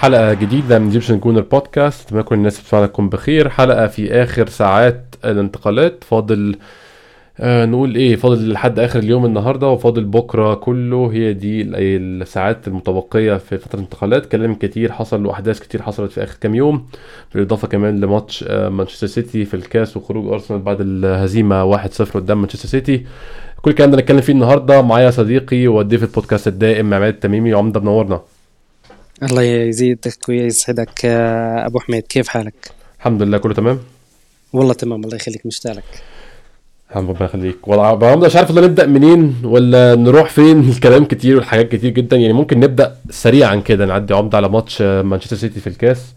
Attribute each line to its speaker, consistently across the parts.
Speaker 1: حلقة جديدة من Egyptian Gooner Podcast اتمنى كل الناس بتسمعنا تكون بخير. حلقة في آخر ساعات الانتقالات. فاضل آه نقول إيه فاضل لحد آخر اليوم النهارده وفاضل بكرة كله. هي دي الساعات المتبقية في فترة الانتقالات. كلام كتير حصل وأحداث كتير حصلت في آخر كام يوم. بالإضافة كمان لماتش آه مانشستر سيتي في الكاس وخروج أرسنال بعد الهزيمة 1-0 قدام مانشستر سيتي. كل الكلام ده نتكلم فيه النهارده. معايا صديقي وضيف البودكاست الدائم عماد التميمي عمدة منورنا.
Speaker 2: الله يزيدك ويسعدك. أبو حميد كيف حالك؟
Speaker 1: الحمد لله كله تمام؟
Speaker 2: والله تمام الله يخليك مشتاق لك
Speaker 1: ربنا يخليك. والله مش عارف والله نبدأ منين ولا نروح فين. الكلام كتير والحاجات كتير جدا. يعني ممكن نبدأ سريعا كده نعدي عمده على ماتش مانشستر سيتي في الكاس.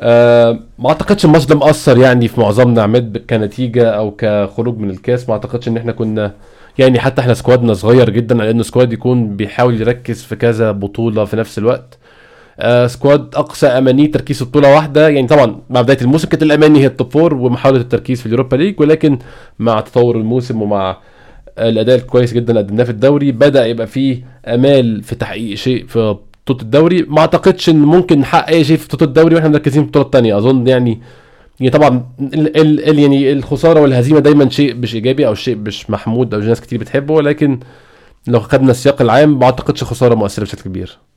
Speaker 1: أه ما أعتقدش الماتش ده مأثر يعني في معظمنا عماد كنتيجة أو كخروج من الكاس. ما أعتقدش إن إحنا كنا يعني حتى إحنا squad نا صغير جدا لأن squad يكون بيحاول يركز في كذا بطولة في نفس الوقت. آه squad أقصى امانيه تركيز في بطولة واحدة. يعني طبعا مع بداية الموسم كانت الأماني هي ال top four ومحاولة التركيز في ال Europa League ولكن مع تطور الموسم ومع الأداء الكويس جدا اللي قدمناه في الدوري بدأ يبقى فيه أمال في تحقيق شيء في بطولة الدوري. ما أعتقدش إن ممكن نحقق أي شيء في بطولة الدوري وإحنا مركزين في البطوله الثانية أظن يعني يعني طبعا ال ال ال يعني الخسارة والهزيمة دايما شيء مش إيجابي أو شيء مش محمود أو ناس كتير بتحبه ولكن لو خدنا السياق العام ما أعتقدش خسارة مؤثرة بشكل كبير.
Speaker 2: آه،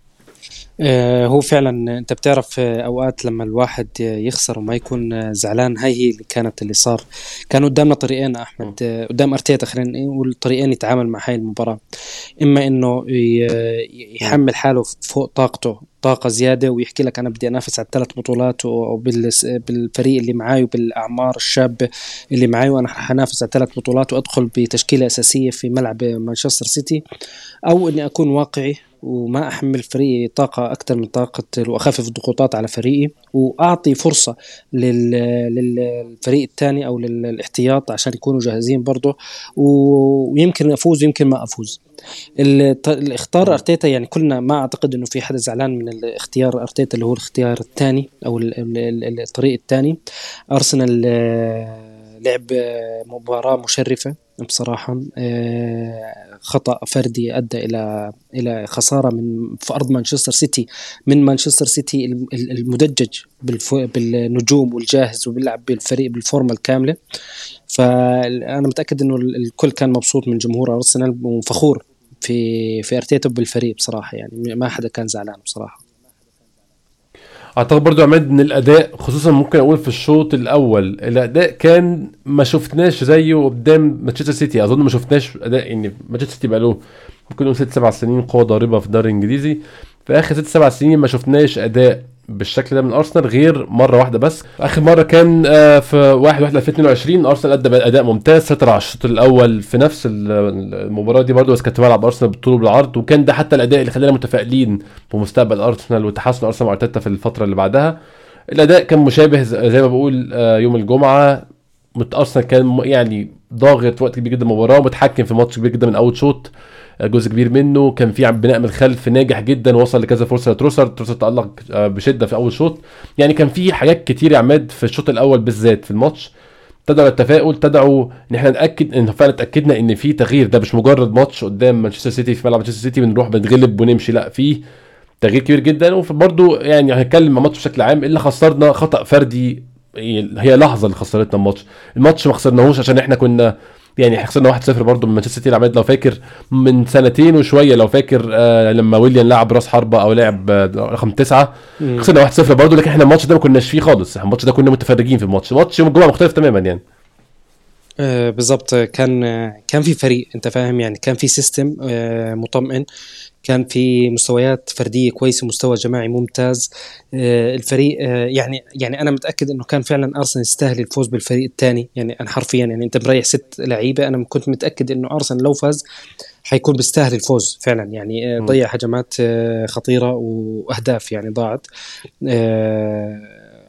Speaker 2: هو فعلا أنت بتعرف آه، أوقات لما الواحد يخسر وما يكون آه، زعلان هاي هي اللي كانت اللي صار. كان قدامنا طريقين أحمد قدام أرتيتا خلينا نقول طريقين يتعامل مع هاي المباراة. إما إنه يحمل حاله فوق طاقته طاقة زيادة ويحكي لك أنا بدي أنافس على الثلاث بطولات وبالفريق اللي معاي وبالأعمار الشابة اللي معاي وأنا حنافس على الثلاث بطولات وأدخل بتشكيلة أساسية في ملعب مانشستر سيتي. أو إني أكون واقعي وما أحمل فريقي طاقة أكثر من طاقة وأخفف الضغوطات على فريقي وأعطي فرصة للفريق الثاني أو للاحتياط عشان يكونوا جاهزين برضه. ويمكن أفوز ويمكن ما أفوز. الاختار أرتيتا يعني كلنا ما أعتقد إنه في حدا زعلان من الاختيار أرتيتا اللي هو الاختيار الثاني أو الطريق الثاني. أرسنال لعب مباراة مشرفة. بصراحة آه، خطأ فردي أدى إلى إلى خسارة من في أرض مانشستر سيتي من مانشستر سيتي المدجج بالنجوم والجاهز وبيلعب بالفريق بالفورمة الكاملة. فأنا متأكد إنه الكل كان مبسوط من جمهور أرسنال وفخور في في أرتيتا بالفريق بصراحة يعني ما حدا كان زعلان بصراحة.
Speaker 1: أعتقد برضو عماد إن الأداء خصوصا ممكن أقول في الشوط الأول الأداء كان ما شفناش زيه قدام مانشستر سيتي. أظن ما شفناش أداء يعني مانشستر سيتي بقى له ممكن نقول ست سبع سنين قوة ضاربة في الدوري الإنجليزي. في آخر ست سبع سنين ما شفناش أداء بالشكل ده من أرسنال غير مرة واحدة بس. آخر مرة كان آه، في 1 1 2022 أرسنال أدى اداء ممتاز سيطر على الشوط الأول في نفس المباراة دي برضه بس كانت ملعب أرسنال بالطول وبالعرض وكان ده حتى الأداء اللي خلانا متفائلين بمستقبل أرسنال وتحسن أرسنال وأرتيتا في الفترة اللي بعدها. الأداء كان مشابه زي ما بقول آه، يوم الجمعة. أرسنال كان يعني ضاغط وقت كبير جدا المباراة ومتحكم في ماتش كبير جدا من أول شوط. جزء كبير منه. كان في بناء من الخلف ناجح جدا وصل لكذا فرصة لتروسر تروسر تألق آه، بشدة في أول شوط. يعني كان في حاجات كتير يا عماد في الشوط الأول بالذات في الماتش. تدعو للتفاؤل تدعو إن إحنا ناكد إن فعلا اتأكدنا إن في تغيير. ده مش مجرد ماتش قدام مانشستر سيتي في ملعب مانشستر سيتي بنروح بنتغلب ونمشي. لا في تغيير كبير جدا. وبرده يعني هنتكلم عن الماتش بشكل عام. اللي خسرنا خطأ فردي هي لحظة اللي خسرتنا الماتش. الماتش ما خسرناهوش عشان إحنا كنا يعني خسرنا 1-0 برضه من مانشستر سيتي. يا عماد لو فاكر من سنتين وشوية لو فاكر آه لما ويليام لعب راس حربة أو لعب آه رقم تسعة خسرنا 1-0 برضه لكن إحنا الماتش ده ما كناش فيه خالص. الماتش ده كنا متفرجين في الماتش. ماتش يوم الجمعه مختلف تماما يعني.
Speaker 2: بالظبط كان كان في فريق انت فاهم يعني كان في system آه مطمئن. كان في مستويات فردية كويسة مستوى جماعي ممتاز. آه، الفريق آه، يعني يعني أنا متأكد إنه كان فعلا أرسنال يستاهل الفوز بالفريق الثاني. يعني أنا حرفيا يعني أنت مريح ست لعيبة. أنا كنت متأكد إنه أرسنال لو فاز حيكون بيستاهل الفوز فعلا. يعني آه، ضيع هجمات خطيرة وأهداف يعني ضاعت.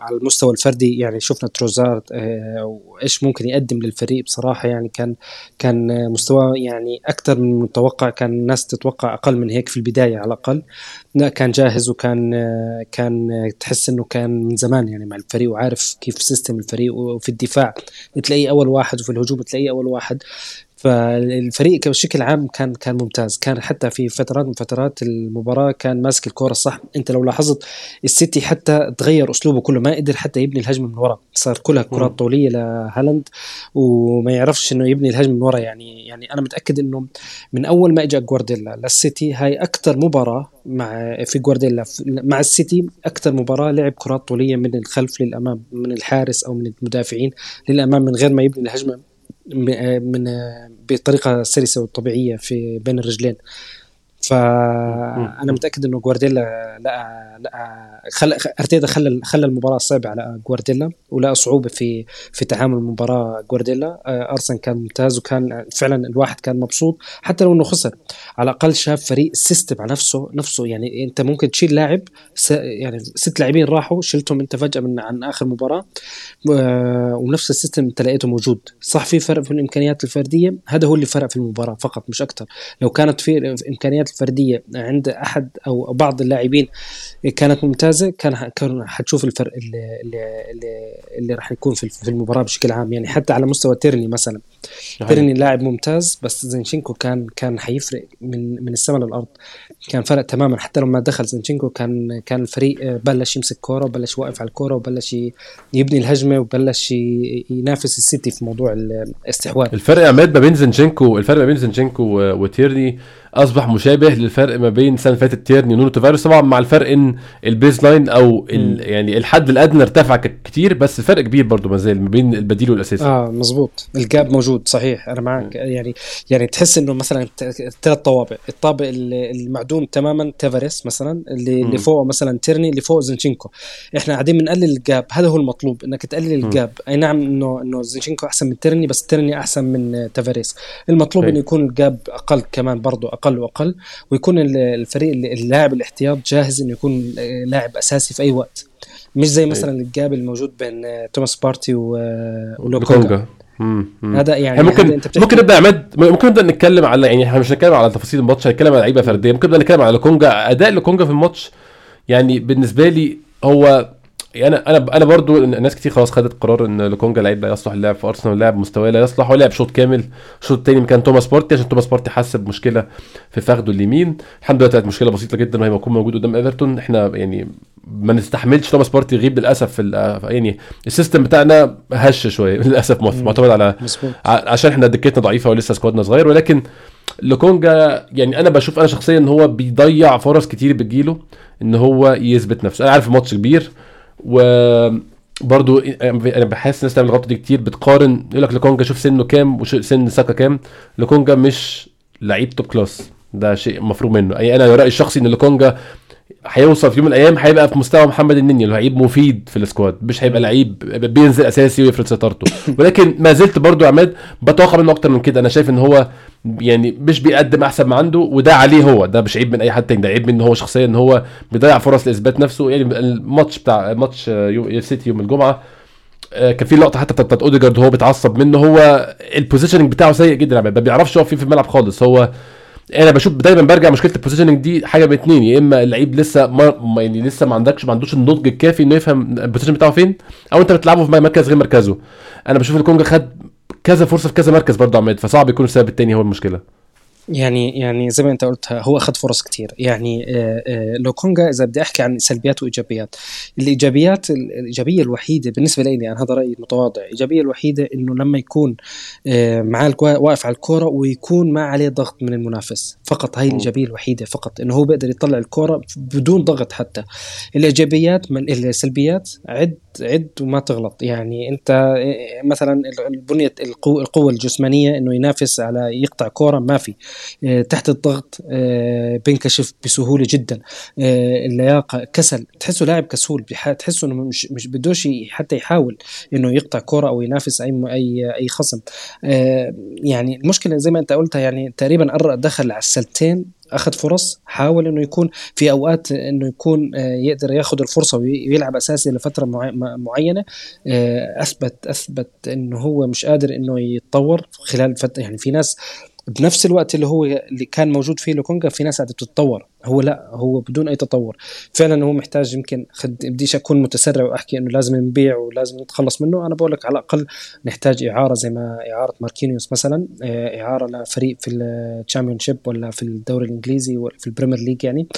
Speaker 2: على المستوى الفردي يعني شفنا تروزارد آه، وإيش ممكن يقدم للفريق بصراحة يعني كان كان مستوى يعني أكثر من متوقع كان الناس تتوقع أقل من هيك في البداية على الأقل. لا كان جاهز وكان آه، كان تحس إنه كان من زمان يعني مع الفريق وعارف كيف system الفريق وفي الدفاع تلاقيه أول واحد وفي الهجوم تلاقيه أول واحد. فالفريق بشكل عام كان كان ممتاز. كان حتى في فترات من فترات المباراة كان ماسك الكوره صح انت لو لاحظت السيتي حتى تغير أسلوبه كله ما قدر حتى يبني الهجمة من ورا. صار كلها كرات طولية لهالاند وما يعرفش إنه يبني الهجمة من ورا. يعني يعني أنا متأكد إنه من أول ما اجى جوارديولا للسيتي هاي أكثر مباراة مع في جوارديولا. مع السيتي أكثر مباراة لعب كرات طولية من الخلف للأمام من الحارس أو من المدافعين للأمام من غير ما يبني الهجمة من بطريقة سلسة وطبيعية في بين الرجلين. فأنا متأكد إنه جوارديولا لقى لقى خل... أرتيتا خلى خلى المباراة صعبه على جوارديولا ولقى صعوبة في في تعامل المباراة جوارديولا آه، ارسنال كان ممتاز وكان فعلا الواحد كان مبسوط حتى لو إنه خسر. على الأقل شاف فريق system على نفسه نفسه. يعني أنت ممكن تشيل لاعب س... يعني ست لاعبين راحوا شلتهم أنت فجأة من عن آخر مباراة آه، ونفس ال system أنت لقيته موجود. صح في فرق في الإمكانيات الفردية؟ هذا هو اللي فرق في المباراة فقط مش أكثر لو كانت في امكانيات الفردية. عند أحد أو بعض اللاعبين كانت ممتازة كان كان حتشوف الفرق اللي اللي اللي, راح يكون في المباراة بشكل عام. يعني حتى على مستوى تيرني مثلا. تيرني لاعب ممتاز بس زينشينكو كان كان حيفرق من من السماء للأرض. كان فرق تماما. حتى لما دخل زينشينكو كان كان الفريق بلش يمسك كورة وبلش واقف على الكورة وبلش يبني الهجمة وبلش ينافس السيتي في موضوع الاستحواذ.
Speaker 1: الفرق يا عماد ما بين زينشينكو الفرق ما بين زينشينكو وتيرني أصبح مشابه للفرق ما بين السنة اللي فاتت تيرني ونونو تافاريس. طبعا مع الفرق إن ال baseline أو يعني الحد الأدنى ارتفع كتير بس الفرق كبير برضه ما زال ما بين البديل والأساسي.
Speaker 2: آه مظبوط. ال gap موجود صحيح. أنا معك. يعني يعني تحس إنه مثلا ثلاث طوابق. الطابق المعدوم تماما تافاريس مثلا اللي اللي فوقه مثلا تيرني اللي فوق زنشينكو إحنا قاعدين بنقلل ال gap. هذا هو المطلوب إنك تقلل ال gap. أي نعم انه إنه زنشينكو أحسن من تيرني بس تيرني أحسن من تافاريس. المطلوب إنه يكون ال gap أقل كمان برضه أقل وأقل ويكون الفريق اللاعب الاحتياط جاهز إنه يكون لاعب أساسي في أي وقت. مش زي مثلا ال gap الموجود بين توماس بارتي ولوكونجا.
Speaker 1: هذا يعني ممكن هذا أنت ممكن نبدأ عماد ممكن نبدأ نتكلم على يعني إحنا مش هنتكلم على تفاصيل الماتش هنتكلم على لعيبة فردية. ممكن نبدأ نتكلم على لوكونجا. أداء لوكونجا في الماتش يعني بالنسبة لي هو يعني أنا أنا برضو ناس كتير خلاص خدت قرار إن لوكونجا لعيب لا يصلح اللعب في ارسنال لاعب مستواه لا يصلح هو لعب شوط كامل الشوط الثاني كان توماس بارتي عشان توماس بارتي حس بمشكلة في فخده اليمين. الحمد لله كانت مشكلة بسيطة جدا وهي يكون موجود قدام إيفرتون. إحنا يعني ما نستحملش توماس بارتي يغيب للأسف في يعني ال system بتاعنا هش شوية للأسف معتمد على. عشان إحنا دكتنا ضعيفة ولسه squad نا صغير. ولكن لوكونجا يعني أنا بشوف أنا شخصيا إن هو بيضيع فرص كتير بتجيله إن هو يثبت نفسه. أنا عارف ماتش كبير و برضو أنا بحس الناس تعمل الغلطة دي كتير بتقارن يقول لك لوكونجا شوف سنه كام وسن ساكا كام؟ لوكونجا مش لعيب top class ده شيء مفروغ منه. يعني أنا رأيي الشخصي إن لوكونجا هيوصل في يوم من الأيام هيبقى في مستوى محمد النني لعيب مفيد في ال squad مش هيبقى لعيب بينزل أساسي ويفرض سيطرته ولكن ما زلت برضو عماد بتوقع منه أكتر من كده. أنا شايف إن هو يعني مش بيقدم أحسن ما عنده وده عليه هو. ده مش عيب من أي حد تاني. ده عيب منه هو شخصيا إن هو بيضيع فرص لإثبات نفسه. يعني الماتش بتاع ماتش سيتي يوم الجمعة آه، كان في لقطة حتى بتاعت أوديجارد هو بيتعصب منه. هو ال positioning بتاعه سيء جدا ما بيعرفش يقف في الملعب خالص. هو أنا بشوف دايما برجع مشكلة ال positioning دي حاجة من اتنين يا إما اللعيب لسه ما يعني لسه ما عندكش ما عندوش النضج الكافي إنه يفهم ال position بتاعه فين أو أنت بتلعبه في مركز غير مركزه. أنا بشوف لوكونجا خد كذا فرصة في كذا مركز برضه عماد فصعب يكون السبب التاني هو المشكلة.
Speaker 2: يعني يعني زي ما انت قلت هو أخذ فرص كثير يعني آه، آه، لوكونجا إذا بدي أحكي عن سلبيات وإيجابيات الإيجابيات الإيجابية الوحيدة بالنسبة لي يعني هذا رأيي المتواضع الإيجابية الوحيدة إنه لما يكون آه، معاه واقف على الكورة ويكون ما عليه ضغط من المنافس. فقط هاي الإيجابية الوحيدة فقط إنه هو بيقدر يطلع الكورة بدون ضغط حتى. الإيجابيات من السلبيات عد عد وما تغلط. يعني أنت مثلا البنيه القوة الجسمانية إنه ينافس على يقطع كورة ما في. آه، تحت الضغط آه، بينكشف بسهولة جدا. آه، اللياقة كسل. تحسه لاعب كسول تحسه إنه مش مش بدوش حتى يحاول إنه يقطع كرة أو ينافس أي أي أي خصم. يعني المشكلة زي ما أنت قلتها يعني تقريبا دخل على السلتين أخذ فرص حاول إنه يكون في أوقات إنه يكون يقدر ياخذ الفرصة ويلعب أساسي لفترة معينة. أثبت أثبت إنه هو مش قادر إنه يتطور خلال فتره يعني في ناس بنفس الوقت اللي هو اللي كان موجود فيه لوكونجا في ناس قاعدة تتطور. هو لا هو بدون أي تطور. فعلا هو محتاج يمكن خد بديش أكون متسرع وأحكي إنه لازم نبيع ولازم نتخلص منه. أنا بقول لك على الأقل نحتاج إعارة زي ما إعارة ماركينيوس مثلا آه، إعارة لفريق في ال Championship ولا في الدوري الإنجليزي ولا في ال Premier League يعني.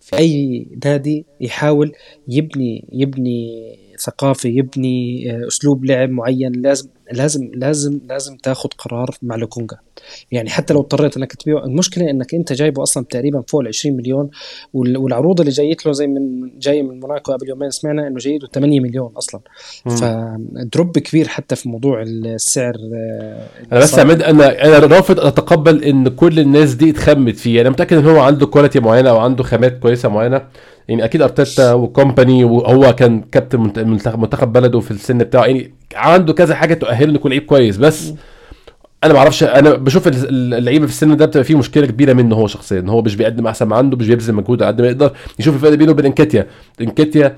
Speaker 2: في اي نادي يحاول يبني يبني ثقافة يبني آه، أسلوب لعب معين. لازم لازم لازم لازم تاخذ قرار مع لوكونجا. يعني حتى لو اضطريت انك تبيعه المشكلة انك انت جايبه أصلا تقريبا فوق ال 20 مليون والعروض اللي جايت له زي من جاي من موناكو قبل يومين سمعنا انه جايته 8 مليون أصلا. ف drop كبير حتى في موضوع السعر
Speaker 1: أنا بس عماد أنا أنا رافض أتقبل إن كل الناس دي اتخمت فيه. أنا متأكد إن هو عنده quality معينة أو عنده خامات كويسة معينة. يعني أكيد أرتيتا وكومباني وهو كان كابتن منتخب بلده في السن بتاعه. يعني عنده كذا حاجة تؤهله إنه يكون لعيب كويس بس أنا ما أعرفش أنا بشوف اللعيبة في السن ده بتبقى فيه مشكلة كبيرة منه هو شخصيا هو مش بيقدم أحسن ما عنده مش بيبذل مجهود قد ما يقدر. يشوف الفرق بينه وبين انكاتيا انكاتيا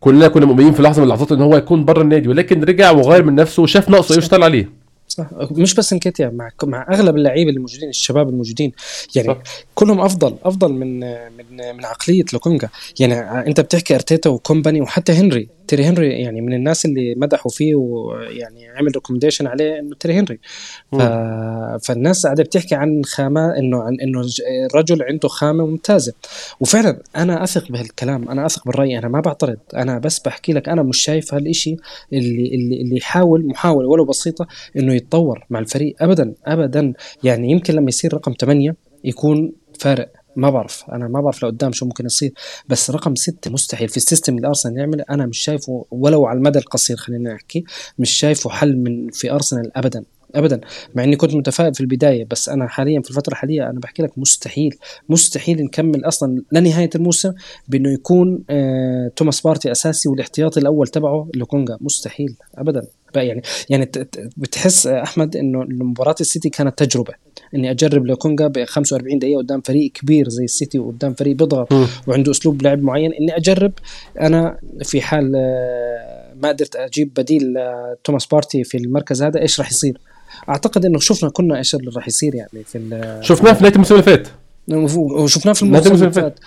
Speaker 1: كلنا كنا مؤمنين في لحظة من اللحظات إن هو يكون بره النادي ولكن رجع وغير من نفسه وشاف نقصه إيه واشتغل عليه.
Speaker 2: صح. مش بس إنكيتيا مع مع أغلب اللعيبة الموجودين الشباب الموجودين يعني صح. كلهم أفضل أفضل من من من عقلية لوكونجا. يعني أنت بتحكي أرتيتا وكومباني وحتى هنري. تيري هنري يعني من الناس اللي مدحوا فيه ويعني عمل recommendation عليه إنه تيري هنري. ف... فالناس قاعدة بتحكي عن خامة إنه عن إنه الرجل عنده خامة ممتازة. وفعلا أنا أثق بهالكلام أنا أثق بالرأي أنا ما بعترض. أنا بس بحكي لك أنا مش شايف هالشيء اللي اللي اللي يحاول محاولة ولو بسيطة إنه يتطور مع الفريق ابدا ابدا. يعني يمكن لما يصير رقم 8 يكون فارق. ما بعرف أنا ما بعرف لقدام شو ممكن يصير بس رقم ستة مستحيل في السيستم اللي أرسنال يعمله. أنا مش شايفه ولو على المدى القصير خلينا نحكي مش شايفه حل من في أرسنال ابدا ابدا. مع إني كنت متفائل في البداية بس أنا حاليا في الفترة الحالية أنا بحكي لك مستحيل مستحيل نكمل أصلا لنهايه الموسم بإنه يكون آه توماس بارتي أساسي والاحتياطي الأول تبعه لوكونجا مستحيل ابدا. يعني يعني بتحس أحمد إنه مباراة السيتي كانت تجربة. إني أجرب لوكونجا ب 45 دقيقة قدام فريق كبير زي السيتي وقدام فريق بيضغط وعنده أسلوب لعب معين. إني أجرب أنا في حال آه، ما قدرت أجيب بديل توماس بارتي في المركز هذا إيش راح يصير؟ أعتقد إنه شفنا كنا إيش اللي راح يصير يعني في
Speaker 1: شفناه في نهايه الموسم اللي فات.
Speaker 2: وشفناه في الموسم اللي فات.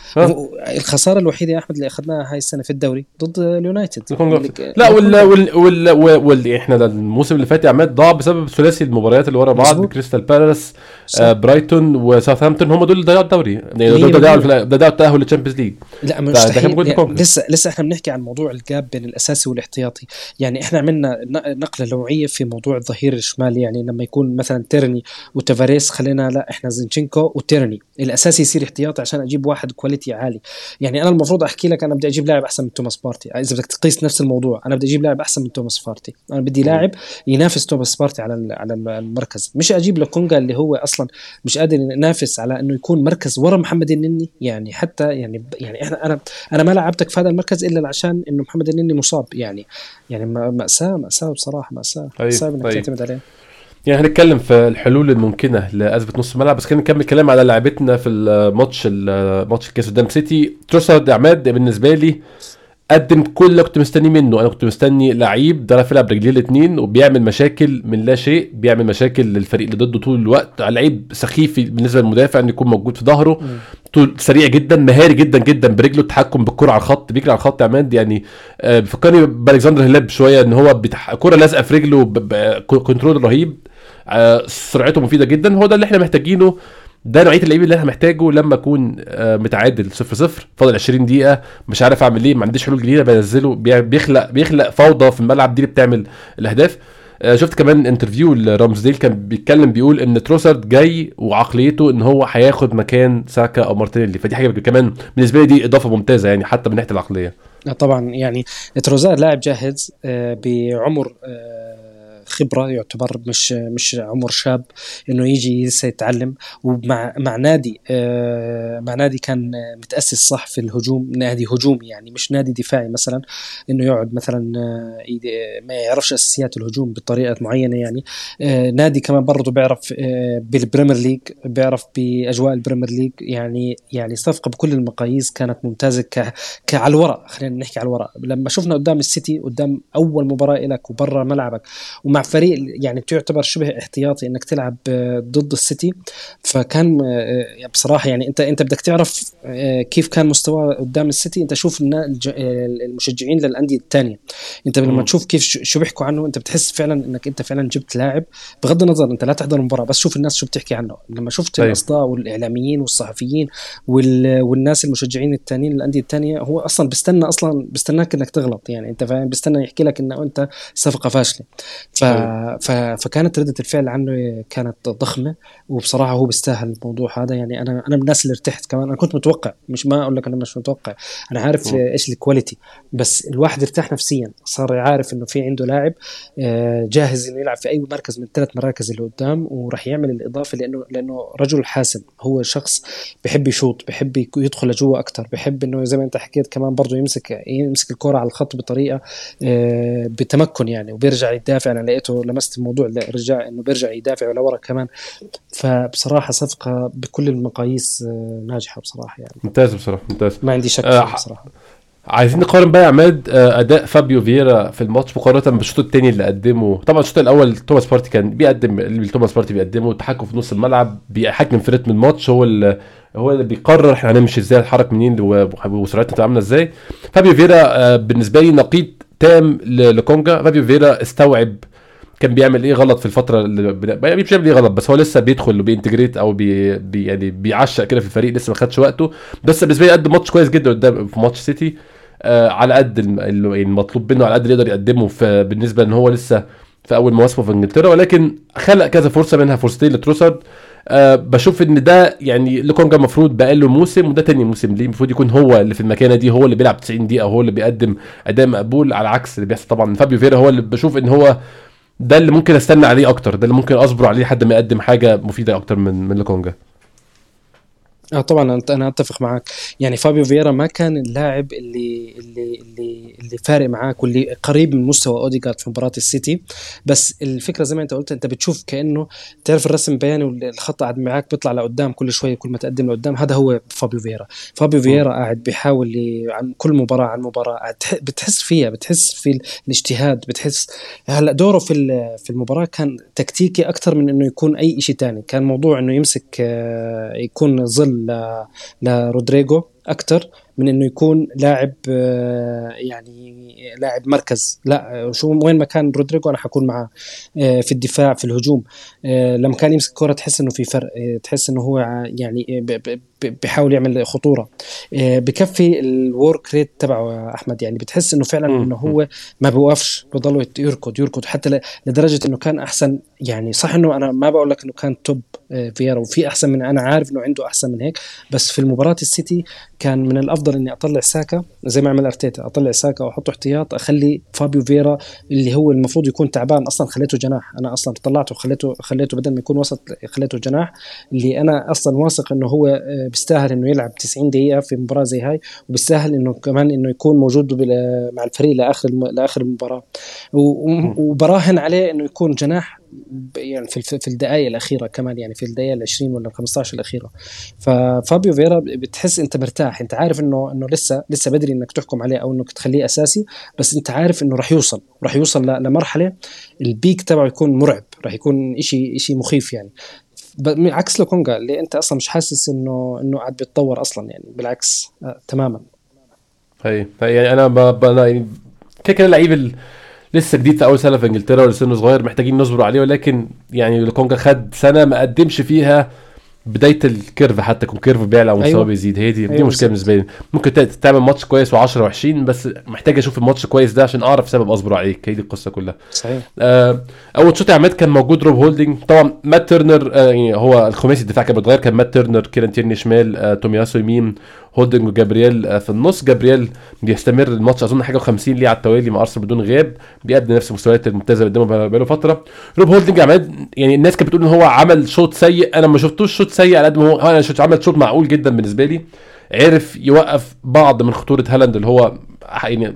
Speaker 2: الخسارة الوحيدة يا أحمد اللي أخذناها هاي السنة في الدوري ضد اليونايتد.
Speaker 1: لا وال وال وال, وال إحنا الموسم اللي فات يا عماد ضاع بسبب ثلاثي المباريات اللي ورا بعض كريستال بالاس آه برايتون وساوثهامبتون هم دول اللي ضيعوا الدوري. يعني دول ضيعوا ضيعوا التأهل لل Champions League.
Speaker 2: لا مستحيل. يعني لسه لسه إحنا بنحكي عن موضوع ال gap بين الأساسي والاحتياطي. يعني إحنا عملنا نقلة نوعية في موضوع الظهير الشمالي يعني لما يكون مثلا تيرني وتافاريس خلينا لا إحنا زينشينكو وتيرني. الأساسي يصير احتياطي عشان أجيب واحد quality عالي. يعني أنا المفروض أحكي لك أنا بدي أجيب لاعب أحسن من توماس بارتي. إذا بدك تقيس نفس الموضوع أنا بدي أجيب لاعب أحسن من توماس بارتي. أنا بدي لاعب ينافس توماس بارتي على على المركز. مش أجيب لوكونجا اللي هو أصلا مش قادر ينافس على إنه يكون مركز ورا محمد النني. يعني حتى يعني يعني إحنا أنا أنا ما لعبتك في هذا المركز إلا عشان إنه محمد النني مصاب. يعني يعني ماساه مأساة بصراحة ماساه
Speaker 1: طيب، صعب إنك طيب. تعتمد عليه. يعني هنتكلم في الحلول الممكنة لازمه نص الملعب بس خلينا نكمل كلام على لعبتنا في الماتش الماتش الكاس قدام سيتي. تروسارد عماد بالنسبة لي قدم كل اللي كنت مستنيه منه. أنا كنت مستني لعيب بيعرف يلعب رجليه الاثنين وبيعمل مشاكل من لا شيء بيعمل مشاكل للفريق اللي ضده طول الوقت. لعيب سخيف بالنسبة للمدافع إنه يكون موجود في ظهره. طول سريع جدا مهاري جدا جدا برجله التحكم بالكرة على الخط بيجري على الخط. يا عماد يعني آه بيفكرني بالكسندر هلاب شوية إن هو بتح... كرة لازقة في رجله control رهيب. سرعته مفيدة جدا. هو ده اللي إحنا محتاجينه. ده نوعية اللعيب اللي أنا محتاجه لما اكون آه، متعادل 0 0 فاضل 20 دقيقة. مش عارف اعمل إيه. ما عنديش حلول جديدة. بنزله. بيخلق بيخلق فوضى في الملعب. دي اللي بتعمل الأهداف. آه، شفت كمان interview لرامزديل. كان بيتكلم بيقول إن تروسارد جاي وعقليته إن هو هياخد مكان ساكا أو مارتينيلي. فدي حاجة كمان بالنسبة لي دي إضافة ممتازة يعني حتى من ناحية العقلية.
Speaker 2: طبعا. يعني تروزار لاعب جاهز آه، بعمر خبرة يعتبر مش مش عمر شاب إنه يجي لسه يتعلم. ومع مع نادي آه، مع نادي كان متأسس صح في الهجوم نادي هجومي يعني مش نادي دفاعي مثلا. إنه يقعد مثلا آه، ما يعرفش أساسيات الهجوم بطريقة معينة يعني. آه، نادي كمان برضه بيعرف بال Premier League بيعرف بأجواء ال Premier League يعني يعني صفقه بكل المقاييس كانت ممتازة ك كعلى الورق. خلينا نحكي على الورق. لما شفنا قدام السيتي قدام أول مباراة لك وبرا ملعبك وما ومع فريق يعني تعتبر شبه احتياطي إنك تلعب ضد السيتي. فكان بصراحة يعني أنت أنت بدك تعرف كيف كان مستواه قدام السيتي. أنت شوف المشجعين للأندية الثانية أنت لما تشوف كيف شو بيحكوا عنه أنت بتحس فعلا إنك أنت فعلا جبت لاعب. بغض النظر أنت لا تحضر المباراه بس شوف الناس شو بتحكي عنه. لما شفت طيب. الأصداء والإعلاميين والصحفيين والناس المشجعين الثانيين الانديه الثانية هو أصلا بيستنى أصلا بيستناك إنك تغلط. يعني أنت فاهم؟ بيستنى يحكي لك إنه أنت صفقة فاشلة. ف... ف... فكانت ردة الفعل عنه كانت ضخمة وبصراحة هو بيستاهل الموضوع هذا. يعني أنا أنا من الناس اللي ارتحت كمان. أنا كنت متوقع مش ما أقول لك أنا مش متوقع. أنا عارف م. إيش الكواليتي بس الواحد ارتاح نفسيا. صار عارف إنه في عنده لاعب آه، جاهز إنه يلعب في أي مركز من الثلاث مراكز اللي قدام وراح يعمل الإضافة لأنه لأنه رجل حاسم. هو شخص بحب يشوط بحب يدخل لجوا أكثر بحب إنه زي ما أنت حكيت كمان برضه يمسك يمسك الكرة على الخط بطريقة آه، بتمكن يعني وبيرجع يدافع. أنا لقيته لمست الموضوع الرجاء إنه بيرجع يدافع لورا كمان. فبصراحة صفقة بكل المقاييس آه، ناجحة بصراحة يعني.
Speaker 1: ممتاز بصراحة ممتاز.
Speaker 2: ما عندي شك آه بصراحة.
Speaker 1: عايزين نقارن بقى يا عماد آه، أداء فابيو فييرا في الماتش مقارنة بالشوط الثاني اللي قدمه. طبعا الشوط الأول توماس بارتي كان بيقدم اللي توماس بارتي بيقدمه التحكم في نص الملعب بيحكم في رتم الماتش هو اللي هو اللي بيقرر إحنا هنمشي إزاي هنتحرك منين وسرعتنا تبقى عامله إزاي. فابيو فييرا آه، بالنسبة لي نقيض تام لوكونجا. فابيو فييرا استوعب كان بيعمل إيه غلط في الفترة اللي يعني مش بيعمل إيه غلط بس هو لسه بيدخل وبي integrate أو بي, بي يعني بيعشق كده في الفريق لسه ما خدش وقته. بس بالنسبة لي قدم ماتش كويس جدا قدام في ماتش سيتي آه على قد يعني المطلوب منه على قد اللي يقدر يقدمه بالنسبة إن هو لسه في أول مواسمه في إنجلترا ولكن خلق كذا فرصة منها فرصتين لتروسارد. أه بشوف إن ده يعني لوكونجا المفروض بقى له موسم وده تاني موسم ليه المفروض يكون هو اللي في المكانة دي هو اللي بيلعب 90 دقيقة هو اللي بيقدم أداء مقبول على عكس اللي بيحصل طبعا. فابيو فيرا هو اللي بشوف إن هو ده اللي ممكن أستنى عليه أكتر ده اللي ممكن أصبر عليه لحد ما يقدم حاجة مفيدة أكتر من من لوكونجا.
Speaker 2: آه طبعا أنا أتفق معك يعني فابيو فييرا ما كان اللاعب اللي اللي اللي اللي فارق معاك واللي قريب من مستوى اوديجارد في مباراة السيتي. بس الفكرة زي ما أنت قلت أنت بتشوف كأنه تعرف الرسم البياني والخط قاعد معاك بيطلع لقدام كل شوية كل ما تقدم لقدام. هذا هو فابيو فييرا. فابيو فييرا قاعد بيحاول عن كل مباراة عن مباراة بتحس فيها بتحس في الاجتهاد بتحس. هلا دوره في في المباراة كان تكتيكي أكثر من إنه يكون أي شيء ثاني كان موضوع إنه يمسك آه، يكون ظل لرودريجو أكثر من إنه يكون لاعب آه، يعني لاعب مركز. لا شو وين ما كان رودريجو؟ أنا حكون معاه آه، في الدفاع في الهجوم. آه، لما كان يمسك الكره تحس إنه في فرق تحس إنه هو يعني بيحاول يعمل خطورة. بكفي ال work rate تبعه أحمد. يعني بتحس إنه فعلا إنه هو ما بيوقفش بضل يركض يركض. حتى لدرجة إنه كان أحسن. يعني صح إنه أنا ما بقول لك إنه كان top فييرا وفي أحسن من أنا عارف إنه عنده أحسن من هيك. بس في المباراة السيتي كان من الأفضل إني أطلع ساكا زي ما عمل أرتيتا. أطلع ساكا وأحطه احتياط أخلي فابيو فييرا اللي هو المفروض يكون تعبان أصلا خليته جناح. أنا أصلا طلعته خليته خليته بدل ما يكون وسط خليته جناح. اللي أنا أصلا واثق إنه هو آه، بيستاهل إنه يلعب 90 دقيقة في مباراة زي هاي وبيستاهل إنه كمان إنه يكون موجود مع الفريق لآخر لآخر المباراة. وبراهن عليه إنه يكون جناح يعني في في الدقائق الأخيرة كمان يعني في الدقائق ال 20 ولا 15 الأخيرة. ففابيو فيرا بتحس أنت مرتاح أنت عارف انه إنه لسه لسه بدري إنك تحكم عليه أو إنك تخليه أساسي بس أنت عارف إنه راح يوصل راح يوصل لمرحلة ال peak تبعه يكون مرعب راح يكون شيء شيء مخيف يعني. عكس لوكونجا اللي أنت أصلا مش حاسس إنه إنه قاعد بيتطور أصلا يعني بالعكس آه تماما.
Speaker 1: هي يعني أنا ب... يعني كده كده اللعيب لسه جديد في أول سنة في إنجلترا ولسنه صغير محتاجين نصبر عليه ولكن يعني لوكونجا خد سنة ما قدمش فيها بداية ال curve حتى يكون curve بيعلى ومستواه أيوة. بيزيد. هي دي أيوة دي مشكله بالنسبة لي. ممكن تعمل ماتش كويس و10 و20 بس محتاج أشوف الماتش كويس ده عشان أعرف سبب اصبر عليك. هي دي القصة كلها.
Speaker 2: صحيح.
Speaker 1: آه أول شوط عماد كان موجود روب هولدنج طبعا مات تيرنر آه يعني هو الخماسي الدفاع كان بيتغير. كان مات تيرنر كيران تيرني شمال آه تومياسو يمين هولدنج وجابرييل آه، في النص. جابرييل بيستمر الماتش أظن حاجة و50 ليه على التوالي مع أرسنال بدون غياب بيقدم نفس المستويات الممتازة اللي قدامه بقاله فترة. روب هولدنج عماد يعني الناس كانت بتقول إن هو عمل شوط سيء أنا ما شفتوش شوط سيء على قد ما هو أنا شفت عمل شوط معقول جدا بالنسبة لي. عرف يوقف بعض من خطورة هالاند اللي هو يعني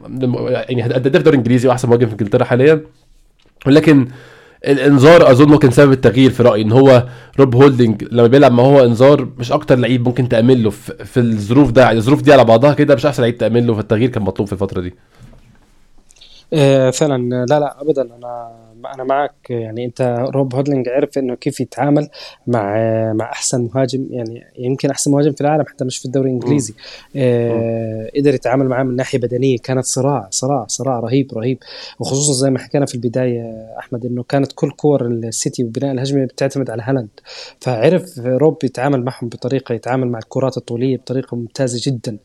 Speaker 1: يعني هداف الدوري الإنجليزي وأحسن مهاجم في إنجلترا حاليا. ولكن الإنذار أظن كان سبب التغيير في رأيي إن هو روب هولدنج لما بيلعب ما هو إنذار مش أكتر لعيب ممكن تامن له في, في الظروف ده الظروف دي على بعضها كده مش أحسن لعيب تامن له فالتغيير كان مطلوب في الفترة دي.
Speaker 2: آه فعلا. لا لا ابدا. أنا أنا معك. يعني أنت روب هولدنج عرف إنه كيف يتعامل مع مع أحسن مهاجم يعني يمكن أحسن مهاجم في العالم حتى مش في الدوري الإنجليزي. آه قدر يتعامل معاه من ناحية بدنية. كانت صراع صراع صراع رهيب رهيب. وخصوصا زي ما حكينا في البداية أحمد إنه كانت كل كور السيتي وبناء الهجمة بتعتمد على هالاند. فعرف روب يتعامل معهم بطريقة يتعامل مع الكرات الطولية بطريقة ممتازة جدا.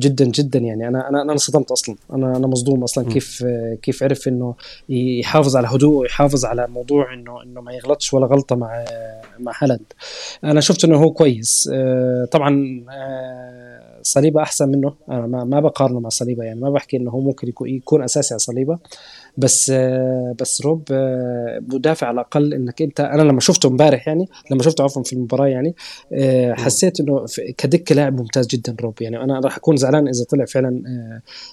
Speaker 2: جدا جدا يعني. أنا أنا أنا انصدمت أصلا. أنا أنا مصدوم أصلا كيف كيف عرف إنه يحافظ على هدوءه ويحافظ على موضوع إنه إنه ما يغلطش ولا غلطة مع مع هالاند. أنا شفت إنه هو كويس. آه، طبعا آه، صليبة أحسن منه. أنا ما, ما بقارنه مع صليبة يعني. ما بحكي إنه هو ممكن يكون أساسي على صليبة. بس بس روب مدافع على الأقل إنك أنت أنا لما شفته امبارح يعني لما شفته عفوا في المباراة يعني حسيت إنه كدكه لاعب ممتاز جدا روب يعني. أنا راح أكون زعلان إذا طلع فعلا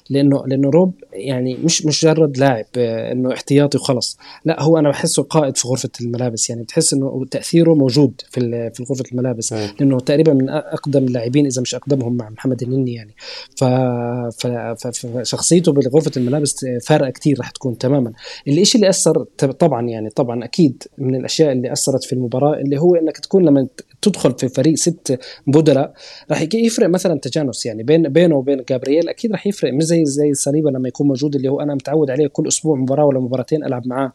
Speaker 2: لأنه لأنه روب يعني مش مجرد لاعب إنه احتياطي وخلص. لا هو أنا بحسه قائد في غرفة الملابس يعني. بتحس إنه تأثيره موجود في في غرفة الملابس. لأنه تقريبا من أقدم اللاعبين إذا مش أقدمهم مع محمد النني يعني. ف... فشخصيته بغرفه الملابس فارقة كثير راح تكون تماما. الشيء اللي أثر طبعا يعني طبعا أكيد من الأشياء اللي أثرت في المباراة اللي هو إنك تكون لما تدخل في فريق ست بدلاء راح يفرق مثلا تجانس يعني بين بينه وبين جابرييل أكيد راح يفرق مش زي زي صليبة لما يكون موجود اللي هو أنا متعود عليه كل أسبوع مباراة ولا مباراتين ألعب معاه.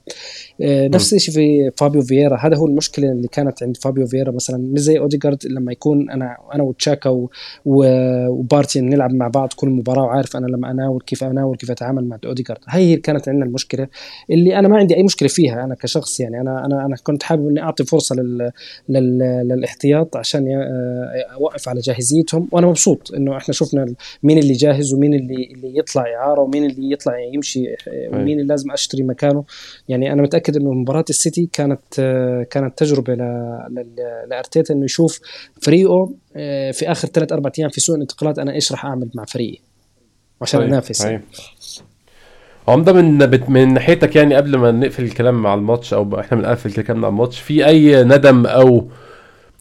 Speaker 2: آه نفس الشيء في فابيو فييرا. هذا هو المشكلة اللي كانت عند فابيو فييرا مثلا مش زي أوديجارد لما يكون أنا أنا وتشاكا وبارتي نلعب مع بعض كل مباراة وعارف أنا لما أناول كيف أناول كيف أتعامل مع أوديجارد. هي كانت عندنا المشكلة اللي أنا ما عندي أي مشكلة فيها أنا كشخص يعني. أنا أنا أنا كنت حابب إني أعطي فرصة لل, لل... للاحتياط عشان آه، أوقف على جاهزيتهم وأنا مبسوط إنه إحنا شفنا مين اللي جاهز ومين اللي اللي يطلع إعارة ومين اللي يطلع يمشي آه، ومين اللي لازم أشتري مكانه. يعني أنا متأكد إنه مباراة السيتي كانت آه، كانت تجربة لارتيتا إنه يشوف فريقه في آخر ثلاث أربع أيام في سوق الانتقالات أنا إيش راح أعمل مع فريقي؟ عشان طيب، أنافس
Speaker 1: طيب. عمده من من ناحيتك يعني قبل ما نقفل الكلام مع الماتش أو إحنا بنقفل الكلام مع الماتش في أي ندم أو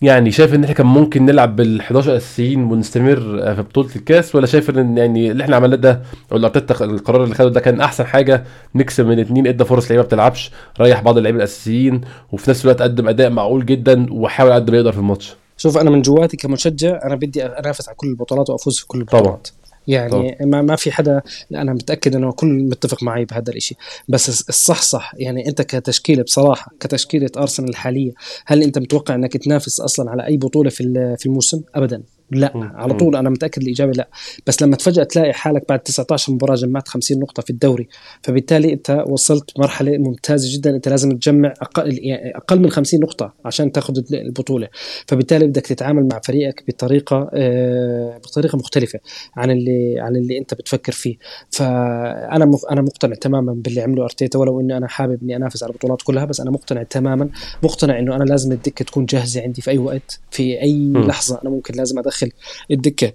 Speaker 1: يعني شايف إن إحنا كان ممكن نلعب بال 11 اساسيين ونستمر في بطولة الكاس ولا شايف إن يعني اللي إحنا عملناه ده أو القرار اللي خده ده كان أحسن حاجة؟ نكسب من الاثنين إدى فرص لعيبة ما بتلعبش ريح بعض اللعيبة الأساسيين وفي نفس الوقت قدم أداء معقول جدا وحاول قد ما يقدر في الماتش.
Speaker 2: شوف أنا من جواتي كمشجع أنا بدي أنافس على كل البطولات وأفوز في كل البطولات. طبعا. يعني ما, ما في حدا أنا متأكد إنه كل متفق معي بهذا الشيء بس الصح صح يعني أنت كتشكيلة بصراحة كتشكيلة أرسنال الحالية هل أنت متوقع إنك تنافس أصلا على أي بطولة في في الموسم؟ ابدا. لا م. على طول أنا متأكد الإجابة لا. بس لما تفجأ تلاقي حالك بعد 19 مباراة جمعت 50 نقطة في الدوري. فبالتالي أنت وصلت مرحلة ممتازة جدا. أنت لازم تجمع أقل يعني أقل من 50 نقطة عشان تاخذ البطولة. فبالتالي بدك تتعامل مع فريقك بطريقة آه بطريقة مختلفة عن اللي عن اللي أنت بتفكر فيه. فأنا أنا مقتنع تماما باللي عمله أرتيتا. ولو اني أنا حابب إني أنافس على البطولات كلها بس أنا مقتنع تماما. مقتنع إنه أنا لازم الدكة تكون جاهزة عندي في أي وقت في أي م. لحظة أنا ممكن لازم أدخل داخل الدكه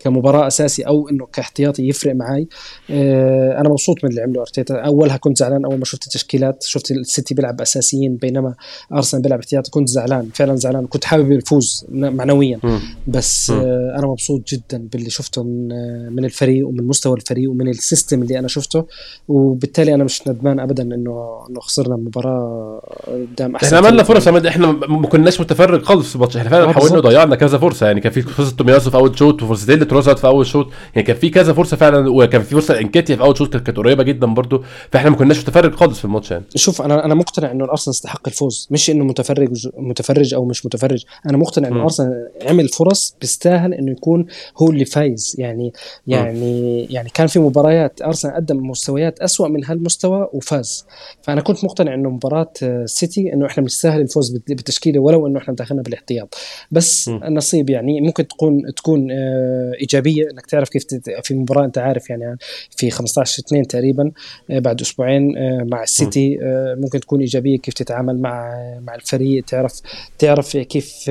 Speaker 2: كمباراة أساسي أو إنه كاحتياطي يفرق معي آه، أنا مبسوط من اللي عمله أرتيتا. أولها كنت زعلان أول ما شفت التشكيلات. شفت السيتي بيلعب أساسيين بينما أرسنال بيلعب احتياطي. كنت زعلان فعلا زعلان. كنت حابب الفوز معنويا. بس آه، أنا مبسوط جدا باللي شفته من آه، من الفريق ومن مستوى الفريق ومن السيستم اللي أنا شفته. وبالتالي أنا مش ندمان ابدا إنه إنه خسرنا المباراة قدام
Speaker 1: أحسن إحنا عملنا فرص إحنا ما كناش متفرغ خالص في الماتش. إحنا فعلا حاولنا ضيعنا كذا فرصة. يعني كان في فرصة تومياسو في أول شوت وفرصتين تروسات في أول شوط. يعني كان في كذا فرصة فعلا وكان في فرصة انكيتيا في أول شوط كانت قريبة جدا برده فإحنا ما كناش متفرج خالص في الماتش يعني.
Speaker 2: شوف أنا أنا مقتنع إنه الأرسنال يستحق الفوز. مش إنه متفرج متفرج أو مش متفرج. أنا مقتنع إنه الأرسنال عمل فرص بيستاهل إنه يكون هو اللي فايز. يعني يعني م. يعني كان في مباريات أرسنال قدم مستويات أسوأ من هالمستوى وفاز. فأنا كنت مقتنع إنه مباراة سيتي إنه إحنا بنستاهل الفوز بالتشكيلة ولو إنه إحنا دخلنا بالإحتياط. بس م. النصيب يعني ممكن تكون تكون آه، إيجابية إنك تعرف كيف في مباراة أنت عارف يعني في 15 2 تقريبا آه، بعد أسبوعين آه، مع السيتي آه، ممكن تكون إيجابية كيف تتعامل مع مع الفريق تعرف تعرف كيف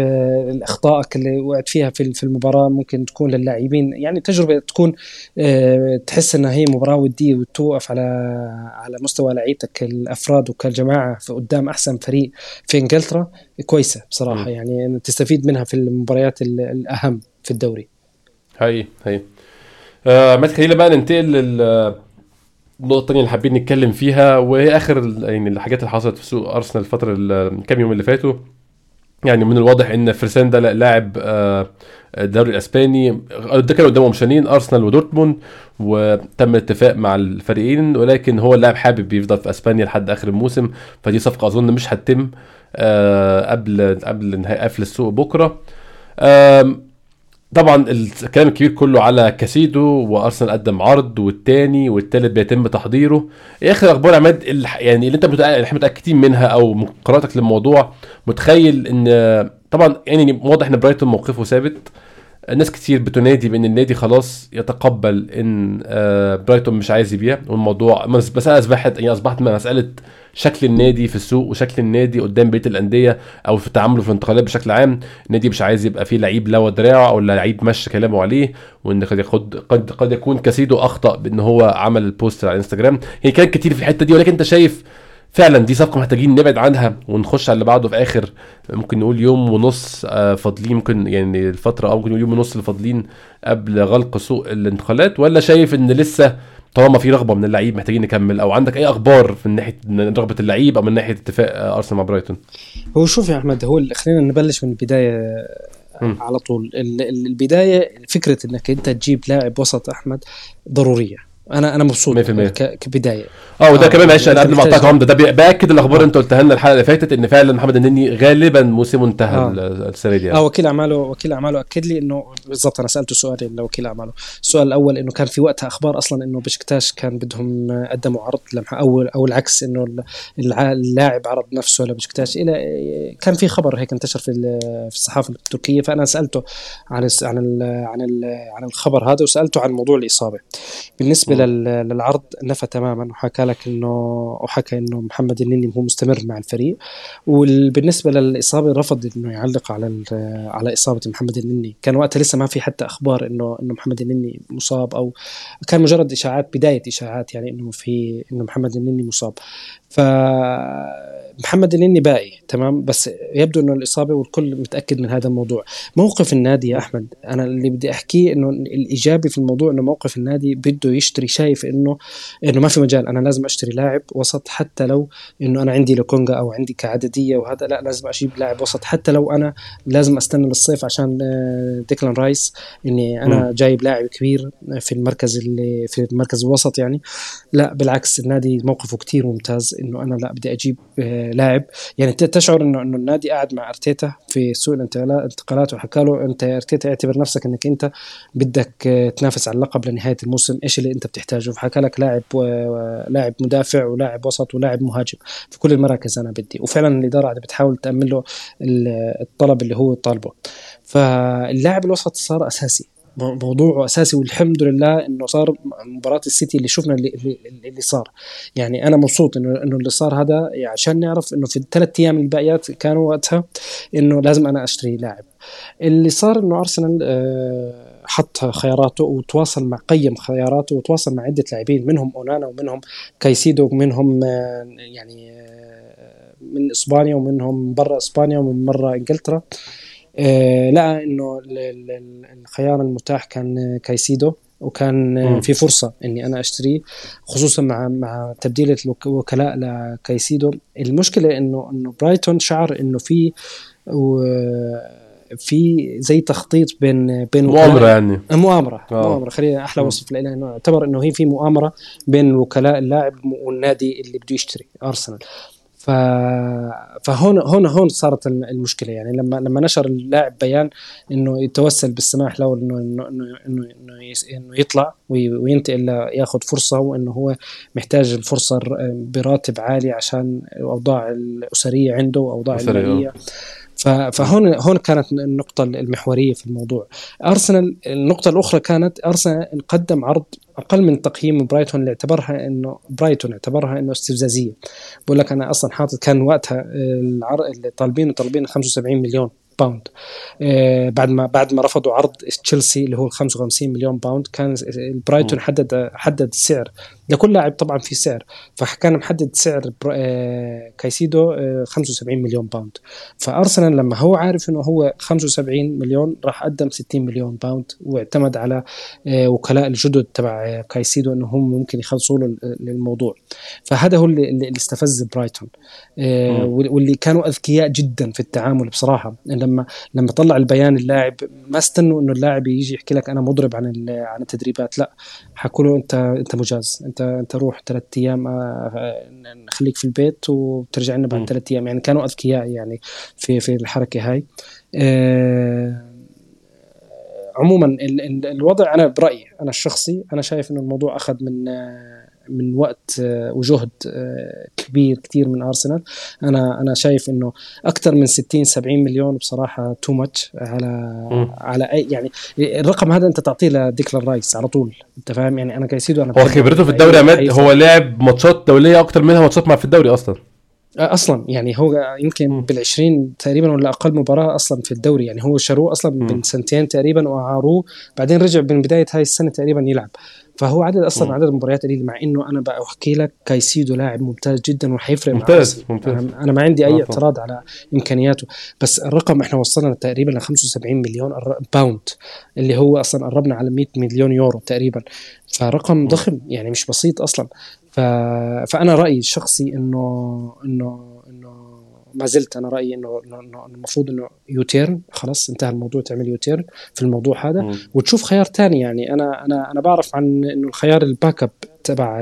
Speaker 2: اخطائك اللي وقعت فيها في في المباراة ممكن تكون للاعبين. يعني تجربة تكون تحس إنها هي مباراة ودية وتوقف على على مستوى لعيبتك الأفراد وكالجماعة في قدام أحسن فريق في إنجلترا كويسة بصراحة يعني تستفيد منها في المباريات الأهم في الدوري.
Speaker 1: هاي هاي. آه خلينا بقى ننتقل لل النقطة التانية اللي حابين نتكلم فيها وهي آخر يعني الحاجات اللي حصلت في سوق أرسنال الفترة ال- الكام يوم اللي فاتوا. يعني من الواضح إن فرسان ده لاعب آه، الدوري الإسباني ده كان قدامه اوبشنين أرسنال ودورتموند وتم الاتفاق مع الفريقين ولكن هو اللاعب حابب يفضل في أسبانيا لحد آخر الموسم. فدي صفقة أظن مش هتتم آه، قبل قبل نهاية قفل السوق بكرة. طبعا الكلام الكبير كله على كاسيدو وأرسنال قدم عرض والتاني والتالت بيتم تحضيره. إيه آخر أخبار عماد؟ يعني اللي أنت متأ- متأكدين منها أو من قراءتك للموضوع متخيل إن طبعا يعني واضح إن برايتون موقفه ثابت. ناس كتير بتنادي بأن النادي خلاص يتقبل إن آه، برايتون مش عايز يبيع والموضوع مس- مساله أصبحت يعني أصبحت مساله شكل النادي في السوق وشكل النادي قدام بقية الأندية أو في تعامله في الانتقالات بشكل عام. النادي مش عايز يبقى فيه لعيب لوى دراعه أو لعيب مشى كلامه عليه وإن قد يقود قد قد يكون كاسيدو أخطأ بأن هو عمل ال post على الانستجرام هي كان كتير في الحتة دي ولكن أنت شايف فعلا دي صفقة محتاجين نبعد عنها ونخش على اللي بعده في آخر ممكن نقول يوم ونص آه، فاضلين ممكن يعني الفترة أو ممكن نقول يوم ونص اللي فاضلين قبل غلق سوق الانتقالات ولا شايف إن لسه طالما في رغبة من اللعيب محتاجين نكمل؟ أو عندك أي أخبار من ناحية رغبة اللعيب أو من ناحية اتفاق آه، أرسنال مع برايتون؟
Speaker 2: هو شوف يا أحمد هو خلينا نبلش من
Speaker 1: البداية.
Speaker 2: على طول. ال- ال- البداية فكرة إنك أنت تجيب لاعب وسط أحمد ضرورية. أنا أنا مبسوط
Speaker 1: 100%.
Speaker 2: ك- كبداية
Speaker 1: آه وده
Speaker 2: آه،
Speaker 1: كمان معلش
Speaker 2: أنا
Speaker 1: قبل ما أقطعك عمدة ده باكد الأخبار اللي أنت قلتها لنا الحلقة اللي فاتت إن فعلا محمد النني غالبا موسمه انتهى
Speaker 2: آه.
Speaker 1: ال- السنة دي
Speaker 2: آه
Speaker 1: يعني.
Speaker 2: وكيل اعماله وكيل أعماله أكد لي إنه بالضبط أنا سالته سؤالين لوكيل أعماله السؤال الأول إنه كان في وقتها أخبار أصلا إنه بشكتاش كان بدهم قدموا عرض لمح أو أو العكس إنه اللاعب عرض نفسه لبشكتاش إلى كان في خبر هيك انتشر في في الصحافة التركية فأنا سألته عن عن عن الخبر هذا وسألته عن موضوع الإصابة
Speaker 1: بالنسبة
Speaker 2: لل- للعرض نفى تماما. وحكى لك انه وحكى إنه محمد النني هو مستمر مع الفريق. وبالنسبه للإصابة رفض إنه يعلق على على إصابة محمد النني كان وقتها لسه ما في حتى أخبار انه إنه محمد النني مصاب أو كان مجرد إشاعات بداية إشاعات يعني إنه في إنه محمد النني مصاب. فمحمد النني باقي تمام؟ بس يبدو إنه الإصابة والكل متأكد من هذا الموضوع. موقف النادي يا أحمد أنا اللي بدي أحكيه إنه الإيجابي في الموضوع إنه موقف النادي بده يشتري شايف إنه إنه ما في مجال أنا لازم أشتري لاعب وسط حتى لو إنه أنا عندي لوكونجا أو عندي كعددية وهذا لا لازم أجيب لاعب وسط حتى لو أنا لازم أستنى للصيف عشان آه، ديكلان رايس إني أنا
Speaker 1: مم.
Speaker 2: جايب لاعب كبير في المركز اللي في المركز الوسط يعني. لا بالعكس النادي موقفه كتير ممتاز إنه أنا لا بدي أجيب آه، لاعب. يعني تشعر انه إنه النادي قاعد مع أرتيتا في سوق الانتقالات انتقالات وحكى له أنت يا أرتيتا اعتبر نفسك إنك أنت بدك آه، تنافس على اللقب لنهاية الموسم. إيش اللي أنت بتحتاجه؟ فحكى لك لاعب لاعب مدافع ولاعب وسط ولاعب مهاجم. في كل المراكز أنا بدي. وفعلا الإدارة قاعدة بتحاول تأمن له ال- الطلب اللي هو طالبه. فاللاعب الوسط صار أساسي. موضوعه أساسي والحمد لله إنه صار مباراة السيتي اللي شفنا اللي, اللي, صار. يعني أنا مبسوط انه إنه اللي صار هذا يعني عشان نعرف إنه في الثلاث أيام الباقيات كانوا وقتها إنه لازم أنا أشتري لاعب. اللي صار إنه أرسنال آه، حط خياراته وتواصل مع قيم خياراته وتواصل مع عدة لاعبين منهم أونانا ومنهم كايسيدو ومنهم آه، يعني آه، من إسبانيا ومنهم برا إسبانيا ومن مرة إنجلترا. لقى إنه ال- ال- ال- الخيار المتاح كان كايسيدو وكان آه،
Speaker 1: مم.
Speaker 2: في فرصة إني أنا أشتريه خصوصا مع مع تبديلة الوك- وكلاء لكايسيدو المشكلة انه إنه برايتون شعر إنه في في زي تخطيط بين بين مؤامرة
Speaker 1: يعني
Speaker 2: مؤامرة
Speaker 1: آه.
Speaker 2: مؤامرة خلينا
Speaker 1: أحلى.
Speaker 2: وصف لها إنه اعتبر إنه هي في مؤامرة بين وكلاء اللاعب والنادي اللي بده يشتري أرسنال. فهون هون هون صارت المشكلة يعني لما لما نشر اللاعب بيان إنه يتوسل بالسماح له انه انه انه إنه, يطلع وي- وينتقل ياخذ فرصة وإنه هو محتاج الفرصة براتب عالي عشان الاوضاع الأسرية عنده وأوضاع. المالية فهون هون كانت النقطة المحورية في الموضوع. أرسنال النقطة الأخرى كانت أرسنال قدم عرض أقل من تقييم برايتون اللي اعتبرها إنه برايتون اعتبرها إنه استفزازية. بقول لك أنا أصلا حاطط كان وقتها العرض اللي طالبينه طالبين 75 مليون pound آه بعد ما بعد ما رفضوا عرض تشيلسي اللي هو 55 مليون pound كان برايتون حدد حدد السعر لكل لاعب طبعا في سعر. فكان محدد سعر آه كايسيدو آه 75 مليون pound فأرسنال لما هو عارف إنه هو 75 مليون راح قدم 60 مليون pound واعتمد على آه وكلاء الجدد تبع كايسيدو إنه هم ممكن يخلصوا له الموضوع. فهذا هو اللي, استفز برايتون. آه واللي كانوا أذكياء جدا في التعامل بصراحة. لما لما طلع البيان اللاعب ما استنوا إنه اللاعب يجي يحكي لك أنا مضرب عن عن التدريبات لا. حكوا له انت أنت مجاز. انت أنت روح ثلاث أيام نخليك في البيت وترجع لنا بعد ثلاث أيام. يعني كانوا أذكياء يعني في في الحركة هاي. آه عموما ال ال الوضع أنا برأيي أنا الشخصي أنا شايف إنه الموضوع أخذ من من وقت وجهد كبير كثير من أرسنال. أنا أنا شايف إنه أكثر من 60 70 مليون بصراحة too much على م. على أي يعني الرقم هذا أنت تعطيه لديكلان رايس على طول أنت فاهم؟ يعني أنا كايسيدو أنا
Speaker 1: هو خبرته في الدوري عماد هو لعب ماتشات دولية أكثر منها ماتشات مع في الدوري أصلا.
Speaker 2: أصلا يعني هو يمكن بال20 تقريبا ولا أقل مباراة أصلا في الدوري. يعني هو شروه أصلا من سنتين تقريبا واعاروه بعدين رجع من بداية هاي السنة تقريبا يلعب. فهو عدد أصلا م. عدد المباريات قليل مع إنه أنا بحكي لك كايسيدو لاعب ممتاز جدا وحيفرق
Speaker 1: ممتاز ممتاز.
Speaker 2: أنا ما عندي أي اعتراض على إمكانياته. بس الرقم إحنا وصلنا تقريبا ل 75 مليون pound اللي هو أصلا قربنا على 100 مليون يورو تقريبا. فرقم ضخم يعني مش بسيط أصلا. ف... فأنا رأيي الشخصي انه انه إنه ما زلت أنا رأيي انه انه المفروض إنه U-turn. خلاص انتهى الموضوع تعمل U-turn في الموضوع هذا. وتشوف خيار تاني. يعني أنا أنا أنا بعرف عن إنه الخيار ال backup تبع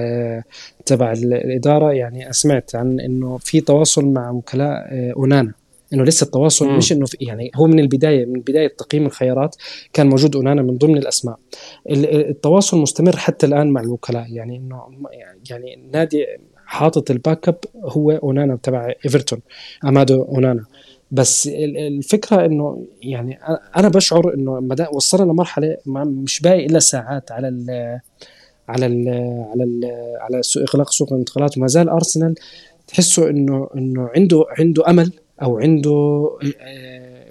Speaker 2: تبع الإدارة. يعني سمعت عن إنه في تواصل مع وكلاء أونانا. إنه لسه التواصل مش إنه يعني هو من البدايه من بداية تقييم الخيارات كان موجود اونانا من ضمن الأسماء. التواصل مستمر حتى الآن مع الوكلاء. يعني إنه يعني النادي حاطط ال backup هو اونانا تبع إيفرتون أمادو اونانا بس الفكرة إنه يعني أنا بشعر إنه وصلنا لمرحلة مش باقي إلا ساعات على ال على ال على ال على اغلاق سوق الانتقالات وما زال أرسنال تحسه انه إنه عنده عنده أمل أو عنده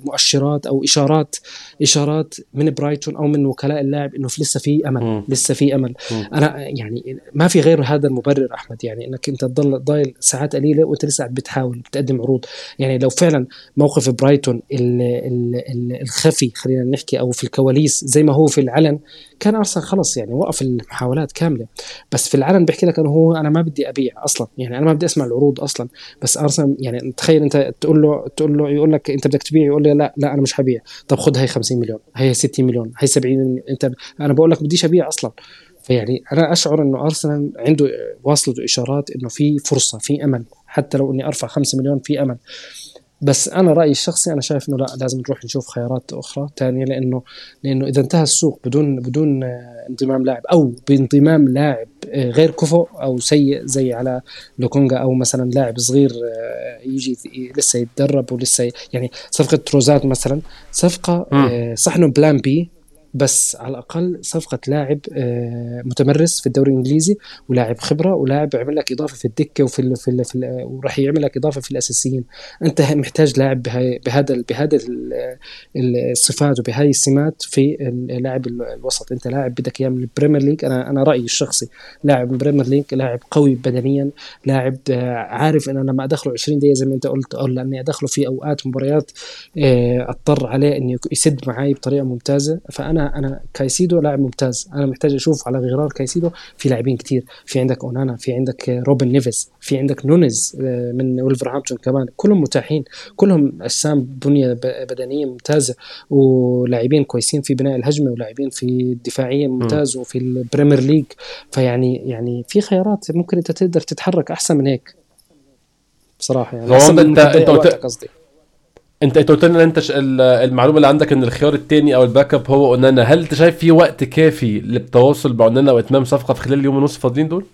Speaker 2: مؤشرات أو إشارات إشارات من برايتون أو من وكلاء اللاعب إنه في لسه في أمل م. لسه في أمل م. أنا يعني ما في غير هذا المبرر أحمد يعني إنك أنت تضل ضايل ساعات قليلة وأنت لسه قاعد بتحاول بتقدم عروض يعني لو فعلا موقف برايتون ال ال ال الخفي خلينا نحكي أو في الكواليس زي ما هو في العلن كان ارسنال خلص يعني وقف المحاولات كاملة. بس في العلن بيحكي لك إنه هو أنا ما بدي أبيع أصلا. يعني أنا ما بدي أسمع العروض أصلا. بس ارسنال يعني تخيل أنت تقول له تقول له يقول لك أنت بدك تبيع يقول لي لا لا أنا مش حبيع. طب خذ هي 50 مليون هي 60 مليون هي 70 مليون. أنت أنا بقول لك بديش أبيع أصلا. فيعني أنا أشعر إنه ارسنال عنده واصلته إشارات إنه في فرصة في أمل. حتى لو إني أرفع 5 مليون في أمل. بس أنا رأيي الشخصي أنا شايف إنه لا لازم نروح نشوف خيارات أخرى ثانية لأنه لأنه إذا انتهى السوق بدون بدون انضمام لاعب أو بانضمام لاعب غير كفؤ أو سيء زي على لوكونجا أو مثلا لاعب صغير يجي لسه يتدرب ولسه يعني صفقة تروسارد مثلا صفقة صح إنه plan B بس على الأقل صفقة لاعب متمرس في الدوري الإنجليزي ولاعب خبرة ولاعب يعمل لك إضافة في الدكة وفي ال في, ال في ال وراح يعمل لك إضافة في الأساسيين. أنت محتاج لاعب بهذا بهذا الصفات وبهاي السمات في اللاعب الوسط. أنت لاعب بدك إياه من البريمير ليج. أنا أنا رأيي الشخصي لاعب البريمير ليج لاعب قوي بدنيا لاعب عارف ان أنا لما أدخله 20 دقيقة زي ما أنت قلت أو لأني أدخله في أوقات مباريات أضطر عليه إنه يسد معي بطريقة ممتازة. فأنا أنا كايسيدو لاعب ممتاز. أنا محتاج أشوف على غرار كايسيدو. في لاعبين كتير. في عندك أونانا في عندك روبن نيفيز في عندك نونيز من ولفرهامبتون كمان. كلهم متاحين. كلهم أجسام بنية بدنية ممتازة ولاعبين كويسين في بناء الهجمة ولاعبين في الدفاعية ممتاز وفي البريمير ليج. فيعني يعني في خيارات ممكن أنت تقدر تتحرك أحسن من هيك. بصراحة يعني
Speaker 1: انت أنت قصدي. انت قلت لنا انت المعلومة اللي عندك ان الخيار الثاني أو ال backup هو اونانا هل انت شايف في وقت كافي للتواصل مع واتمام صفقة في خلال اليوم ونص فاضيين دول؟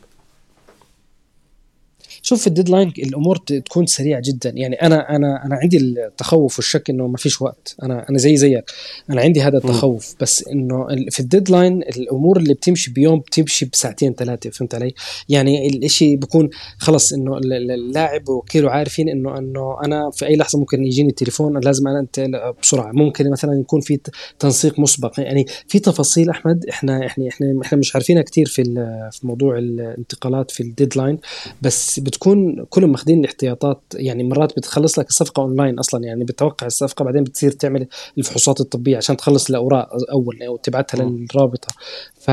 Speaker 2: شوف في ال deadline الأمور تكون سريعة جدا. يعني أنا أنا أنا عندي التخوف والشك إنه ما فيش وقت. أنا أنا زي زيك. أنا عندي هذا التخوف. بس إنه في ال deadline الأمور اللي بتمشي بيوم بتمشي بساعتين ثلاثة فهمت علي؟ يعني الإشي بكون خلص إنه اللاعب ووكيله عارفين إنه إنه أنا في أي لحظة ممكن يجيني التليفون. لازم أنا انت بسرعة. ممكن مثلا يكون في تنسيق مسبق. يعني في تفاصيل أحمد؟ إحنا إحنا إحنا إحنا مش عارفينها كثير في في موضوع الانتقالات في ال deadline. بس بتكون كلهم ماخذين الاحتياطات يعني مرات بتخلص لك الصفقة اونلاين أصلا يعني بتوقع الصفقة بعدين بتصير تعمل الفحوصات الطبية عشان تخلص الأوراق أول أو تبعتها للرابطة. ف...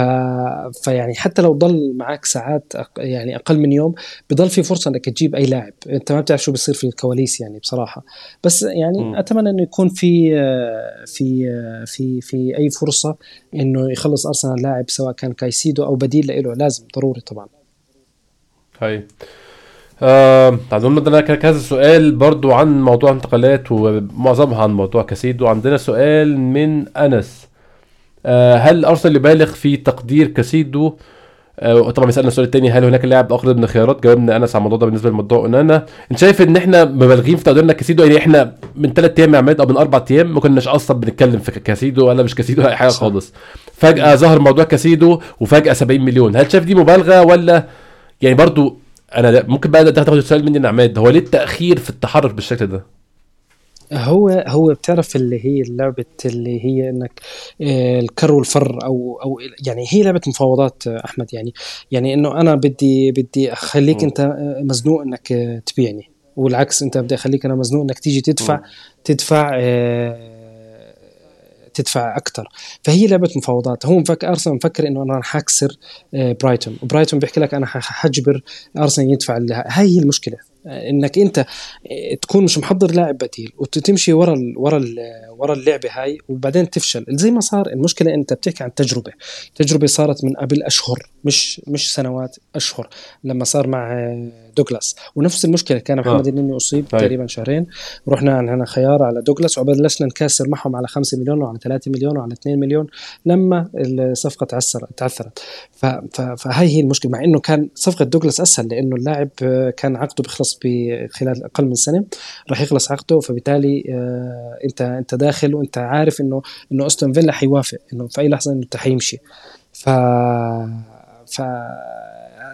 Speaker 2: فيعني حتى لو ضل معك ساعات يعني أقل من يوم بضل في فرصة إنك تجيب أي لاعب. أنت ما بتعرف شو بيصير في الكواليس يعني بصراحة. بس يعني م. أتمنى إنه يكون في في في في أي فرصة إنه يخلص أرسنال لاعب سواء كان كايسيدو أو بديل له لازم ضروري طبعا.
Speaker 1: هاي آه عندنا كذا سؤال برضو عن موضوع انتقالات ومعظمها عن موضوع كاسيدو. عندنا سؤال من أنس. آه هل ارسنال يبالغ في تقدير كاسيدو؟ آه طبعا بيسالنا السؤال الثاني هل هناك لاعب اخر من الخيارات جاوبنا أنس على الموضوع ده بالنسبة لموضوع اونانا أنت شايف إن إحنا مبالغين في تقديرنا كاسيدو؟ يعني إحنا من ثلاث أيام يا عماد أو من أربع أيام ما كناش أصلا بنتكلم في كاسيدو ولا مش كاسيدو أي حاجة خالص. فجأة ظهر موضوع كاسيدو وفجأة 70 مليون. هل شايف دي مبالغة ولا يعني برضو أنا ممكن بقى تاخد السؤال مني عماد هو ليه التأخير في التحرك بالشكل ده؟
Speaker 2: هو هو بتعرف اللي هي لعبه اللي هي إنك آه، الكر والفر أو أو يعني هي لعبة مفاوضات آه، أحمد. يعني يعني إنه أنا بدي بدي أخليك أنت آه، مزنوق إنك تبيعني والعكس أنت بدي أخليك أنا مزنوق إنك تيجي تدفع تدفع تدفع أكثر فهي لعبة مفاوضات. هو مفكر أرسنال مفكر إنه أنا رح اكسر برايتون. وبرايتون بيحكي لك أنا حجبر أرسنال يدفع هاي هي المشكلة. إنك أنت تكون مش محضر لاعب بديل وتمشي ورا ال ورا ال ورا اللعبة هاي وبعدين تفشل. زي ما صار المشكلة أنت بتحكي عن تجربة. تجربة صارت من قبل أشهر مش مش سنوات أشهر لما صار مع دوغلاس. ونفس المشكلة كان محمد آه. النني أصيب هاي. تقريبا شهرين. رحنا عندنا خيار على دوغلاس وبلشنا نكاسر معهم على 5 مليون وعلى 3 مليون وعلى 2 مليون لما الصفقة تعثرت. تعثرت فهي هي المشكلة مع إنه كان صفقة دوغلاس أسهل لأنه اللاعب كان عقده بيخلص بخلال أقل من سنة راح يخلص عقده فبالتالي آه، أنت أنت داخل وانت عارف انه انه أستون فيلا حيوافق إنه في أي لحظة إنه حيمشي ف ف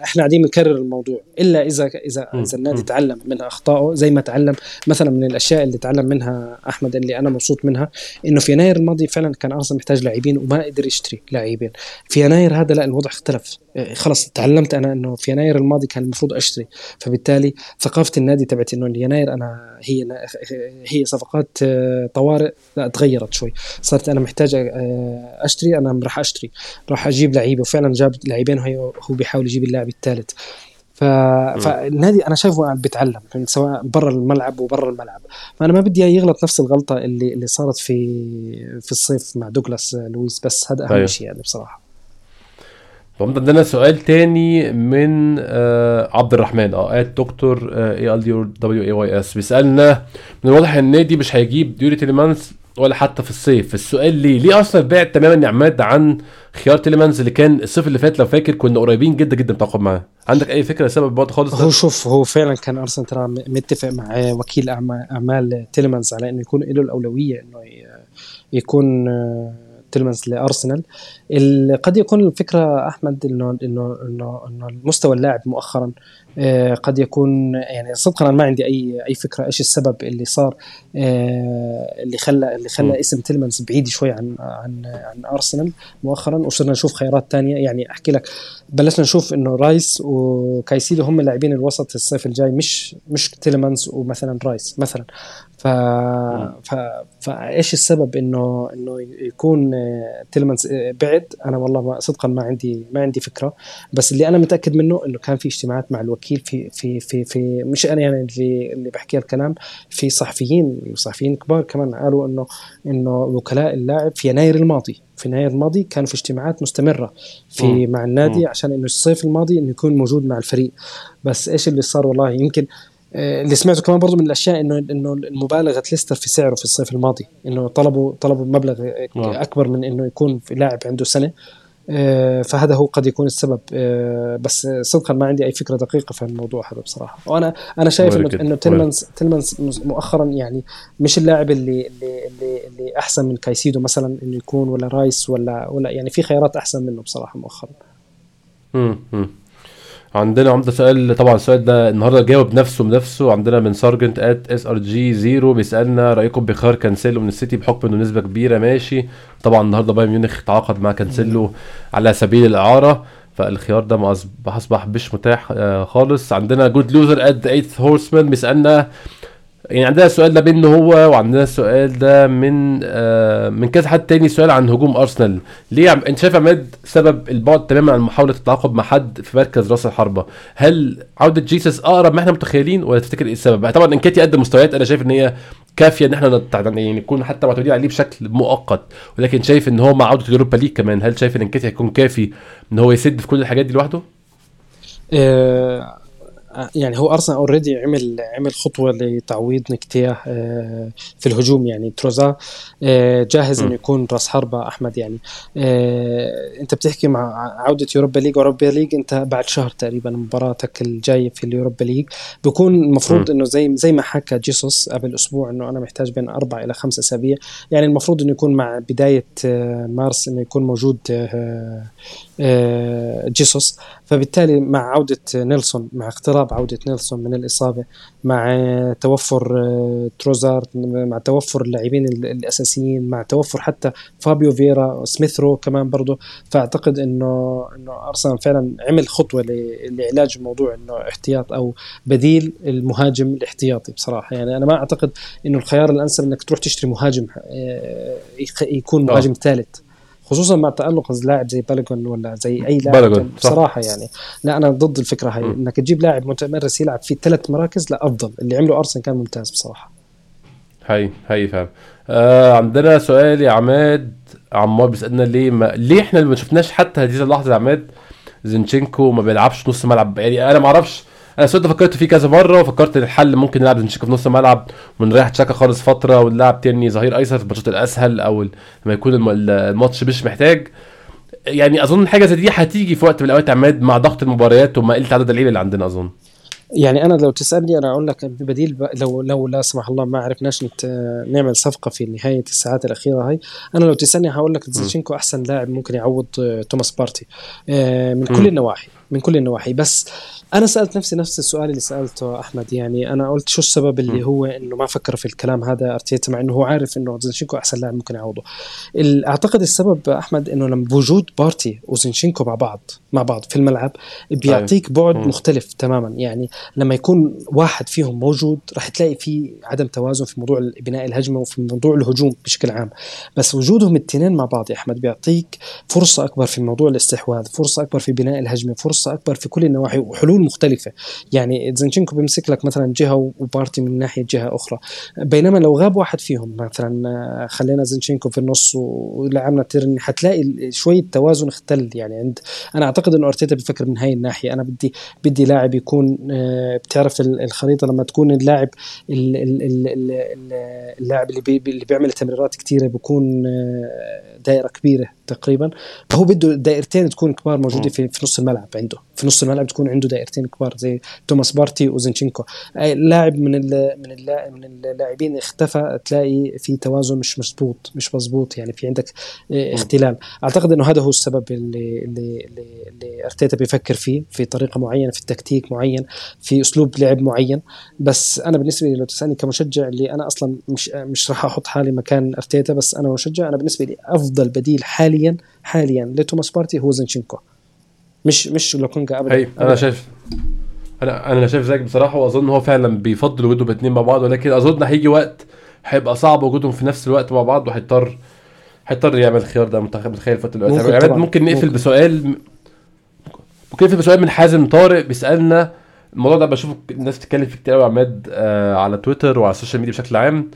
Speaker 2: إحنا قاعدين بنكرر الموضوع إلا إذا إذا إذا النادي تعلم من أخطائه زي ما تعلم مثلا من الأشياء اللي تعلم منها أحمد اللي أنا مبسوط منها إنه في يناير الماضي فعلا كان أرسنال محتاج لاعبين وما قدر يشتري لاعبين. في يناير هذا لا الوضع اختلف. خلص تعلمت أنا إنه في يناير الماضي كان المفروض أشتري. فبالتالي ثقافة النادي تبعت إنه يناير أنا هي هي صفقات آه، طوارئ لا تغيرت شوي. صرت أنا محتاج آه، أشتري أنا راح أشتري. راح أجيب لعيبة. وفعلا جاب لاعبين هو بيحاول يجيب اللاعب الثالث. ف... فالنادي أنا شايفه بيتعلم سواء برا الملعب وبرا الملعب. فأنا ما بدي يغلط نفس الغلطة اللي اللي صارت في في الصيف مع دوغلاس لويس. بس هذا أهم طيب. شيء يعني بصراحة.
Speaker 1: عندنا سؤال تاني من آه عبد الرحمن آه دكتور A L D W A Y S بيسألنا من الواضح إن النادي مش هيجيب يوري تيليمانس ولا حتى في الصيف. السؤال ليه؟ ليه أصلا بعد تماما يا عماد عن خيار تيليمانز اللي كان الصيف اللي فات؟ لو فاكر كنا قريبين جدا جدا من معاه. عندك أي فكرة سبب البعد خالص؟
Speaker 2: هو شوف هو فعلا كان ارسنال ترى متفق مع وكيل أعمال تيليمانز على إنه يكون له الأولوية إنه يكون تيلمانز لأرسنال. قد يكون الفكرة أحمد انه انه انه إنه المستوى اللاعب مؤخرا آه، قد يكون يعني صدقا أنا ما عندي اي أي فكرة إيش السبب اللي صار آه، اللي خلى اللي خلى اسم تيلمانز بعيد شوي عن عن عن أرسنال مؤخرا. وصرنا نشوف خيارات ثانية يعني أحكي لك بلشنا نشوف إنه رايس وكايسيدو هم لاعبين الوسط الصيف الجاي مش مش تيلمانز ومثلا رايس مثلا. ف... ف... فايش السبب انه إنه يكون تيلمانز بعد؟ أنا والله صدقا ما عندي ما عندي فكرة. بس اللي أنا متأكد منه إنه كان في اجتماعات مع الوكيل في في في في مش أنا يعني اللي اللي بحكي الكلام في صحفيين صحفيين كبار كمان قالوا انه إنه وكلاء اللاعب في يناير الماضي. في يناير الماضي كانوا في اجتماعات مستمرة في. مع النادي. عشان إنه الصيف الماضي إنه يكون موجود مع الفريق. بس إيش اللي صار والله؟ يمكن آه، اللي سمعته كمان برضه من الأشياء انه إنه المبالغة ليستر في سعره في الصيف الماضي إنه طلبوا طلبوا مبلغ أكبر من إنه يكون في لاعب عنده سنة. آه، فهذا هو قد يكون السبب. آه، بس صدقا ما عندي أي فكرة دقيقة في الموضوع هذا بصراحة. وأنا أنا شايف انه إنه تيلمانز تيلمانز مؤخرا يعني مش اللاعب اللي اللي اللي, اللي أحسن من كايسيدو مثلا إنه يكون ولا رايس ولا ولا يعني في خيارات أحسن منه بصراحة مؤخرا.
Speaker 1: امم عندنا عمدة سؤال طبعا السؤال ده النهارده جاوب نفسه بنفسه. عندنا من Sergeant at S R G zero بيسألنا رأيكم بخيار كانسيلو من السيتي بحكم إنه نسبة كبيرة ماشي. طبعا النهارده بايرن ميونخ تعاقد مع كانسيلو على سبيل الإعارة فالخيار ده ما أصبح مش متاح آه، خالص. عندنا Good Loser at Eighth Horseman بيسألنا يعني عندنا السؤال ده منه هو وعندنا السؤال ده من آه من كذا حد تاني سؤال عن هجوم أرسنال. ليه عم أنت شايف عماد سبب البعد تماما عن محاولة التعاقد مع حد في مركز راس الحربة؟ هل عودة جيسس أقرب ما إحنا متخيلين ولا تفتكر إيه السبب؟ طبعا انكاتي قدم مستويات أنا شايف إن هي كافية إن إحنا يعني نكون حتى معتمدين عليه بشكل مؤقت. ولكن شايف إن هو مع عودة ال Europa League كمان. هل شايف إن نكتيا هيكون كافي إن هو يسد في كل الحاجات دي لوحده؟
Speaker 2: آه يعني هو أرسنال already عمل عمل خطوة لتعويض نكتيا آه، في الهجوم يعني تروزارد آه، جاهز إنه يكون راس حربة أحمد يعني. آه، أنت بتحكي مع عودة Europa League Europa League أنت بعد شهر تقريبا مباراتك الجايه في ال Europa League بيكون المفروض إنه زي زي ما حكى جيسوس قبل أسبوع إنه أنا محتاج بين أربع إلى خمسة أسابيع. يعني المفروض إنه يكون مع بداية مارس إنه يكون موجود جيسوس. فبالتالي مع عودة نيلسون مع اقتراب عودة نيلسون من الإصابة مع توفر آه، تروزارد مع توفر اللاعبين الأساسيين مع توفر حتى فابيو فيرا سميثرو كمان برضه فأعتقد إنه إنه أرسنال فعلا عمل خطوة لعلاج الموضوع إنه احتياط أو بديل المهاجم الاحتياطي بصراحة. يعني أنا ما أعتقد إنه الخيار الأنسب إنك تروح تشتري مهاجم آه، يكون مهاجم ثالث. خصوصا مع تألق لاعب زي بالاجون ولا زي أي لاعب بصراحة يعني لا أنا ضد الفكرة هاي. إنك تجيب لاعب متمرس يلعب في ثلاث مراكز لا أفضل. اللي عمله أرسنال كان ممتاز بصراحة.
Speaker 1: هاي هاي فاهم آه عندنا سؤال يا عماد. عمار بيسألنا ليه ما ليه إحنا ما شفناش حتى هذه اللحظة يا عماد زينشينكو ما بيلعبش نص ملعب؟ يعني أنا ما أعرفش السؤال فكرت فيه كذا مرة وفكرت الحل ممكن نلعب زنشيكو في نص الملعب ونريح تشاكا خالص فترة ونلعب تاني ظهير أيسر في الماتشات الأسهل أو لما يكون الماتش مش محتاج. يعني أظن حاجة زي دي هتيجي في وقت من الأوقات عماد مع ضغط المباريات وما قلة عدد اللعيبة اللي عندنا أظن.
Speaker 2: يعني أنا لو تسألني أنا أقول لك بديل ب... لو لو لا سمح الله ما عرفناش نت... نعمل صفقة في نهاية الساعات الأخيرة هاي. أنا لو تسألني هقول لك زينشينكو أحسن لاعب ممكن يعوض آه، توماس بارتي آه، من كل النواحي. من كل النواحي. بس أنا سألت نفسي نفس السؤال اللي سألته أحمد. يعني أنا قلت شو السبب اللي هو إنه ما فكر في الكلام هذا أرتيتا مع إنه هو عارف إنه زينشينكو أحسن لاعب ممكن يعوضه. أعتقد السبب أحمد إنه لما بوجود بارتي وزينشينكو مع بعض مع بعض في الملعب بيعطيك بعد مختلف تماما. يعني لما يكون واحد فيهم موجود راح تلاقي في عدم توازن في موضوع بناء الهجمة وفي موضوع الهجوم بشكل عام. بس وجودهم الاثنين مع بعض يا أحمد بيعطيك فرصة أكبر في موضوع الاستحواذ فرصة أكبر في بناء الهجمة فرصة أكبر في كل النواحي وحلول مختلفة. يعني زنشينكو بيمسك لك مثلا جهة وبارتي من ناحية جهة أخرى. بينما لو غاب واحد فيهم مثلا خلينا زنشينكو في النص ولعبنا تيرني حتلاقي شوية توازن اختل يعني عند أنا أعتقد إنه أرتيتا بيفكر من هاي الناحية. أنا بدي بدي لاعب يكون آه، بتعرف الخريطة لما تكون اللاعب اللاعب اللي اللي بيعمل تمريرات كثيره بيكون آه، دائرة كبيرة تقريبا. فهو بده دائرتين تكون كبار موجودين في, في نص الملعب. عنده. في نص الملعب تكون عنده دائرتين كبار زي توماس بارتي وزنشينكو لاعب من من من اللاعبين اختفى تلاقي في توازن مش مظبوط مش مظبوط يعني في عندك آه، اختلال. أعتقد إنه هذا هو السبب اللي اللي اللي, اللي أرتيتا بيفكر فيه في طريقة معينة في تكتيك معين في أسلوب لعب معين. بس أنا بالنسبة لي لو تسألني كمشجع اللي أنا أصلا مش مش راح أحط حالي مكان أرتيتا بس أنا مشجع أنا بالنسبة لي أفضل بديل حاليا حاليا لتوماس بارتي هو زنشينكو مش مش لوكونجا ابدا.
Speaker 1: أي أنا شايف أنا أنا شايف زيك بصراحة وأظن هو فعلا بيفضل وجودهم الاثنين مع بعض ولكن أظن هيجي وقت هيبقى صعب وجودهم في نفس الوقت مع بعض وهيضطر هيضطر يعمل الخيار ده متخيل الفترة دلوقتي ممكن, يعني ممكن نقفل ممكن. بسؤال ممكن نقفل بسؤال من حازم طارق بيسألنا. الموضوع ده بشوف الناس بتتكلم فيه كتير قوي عماد آه على تويتر وعلى ال social media بشكل عام.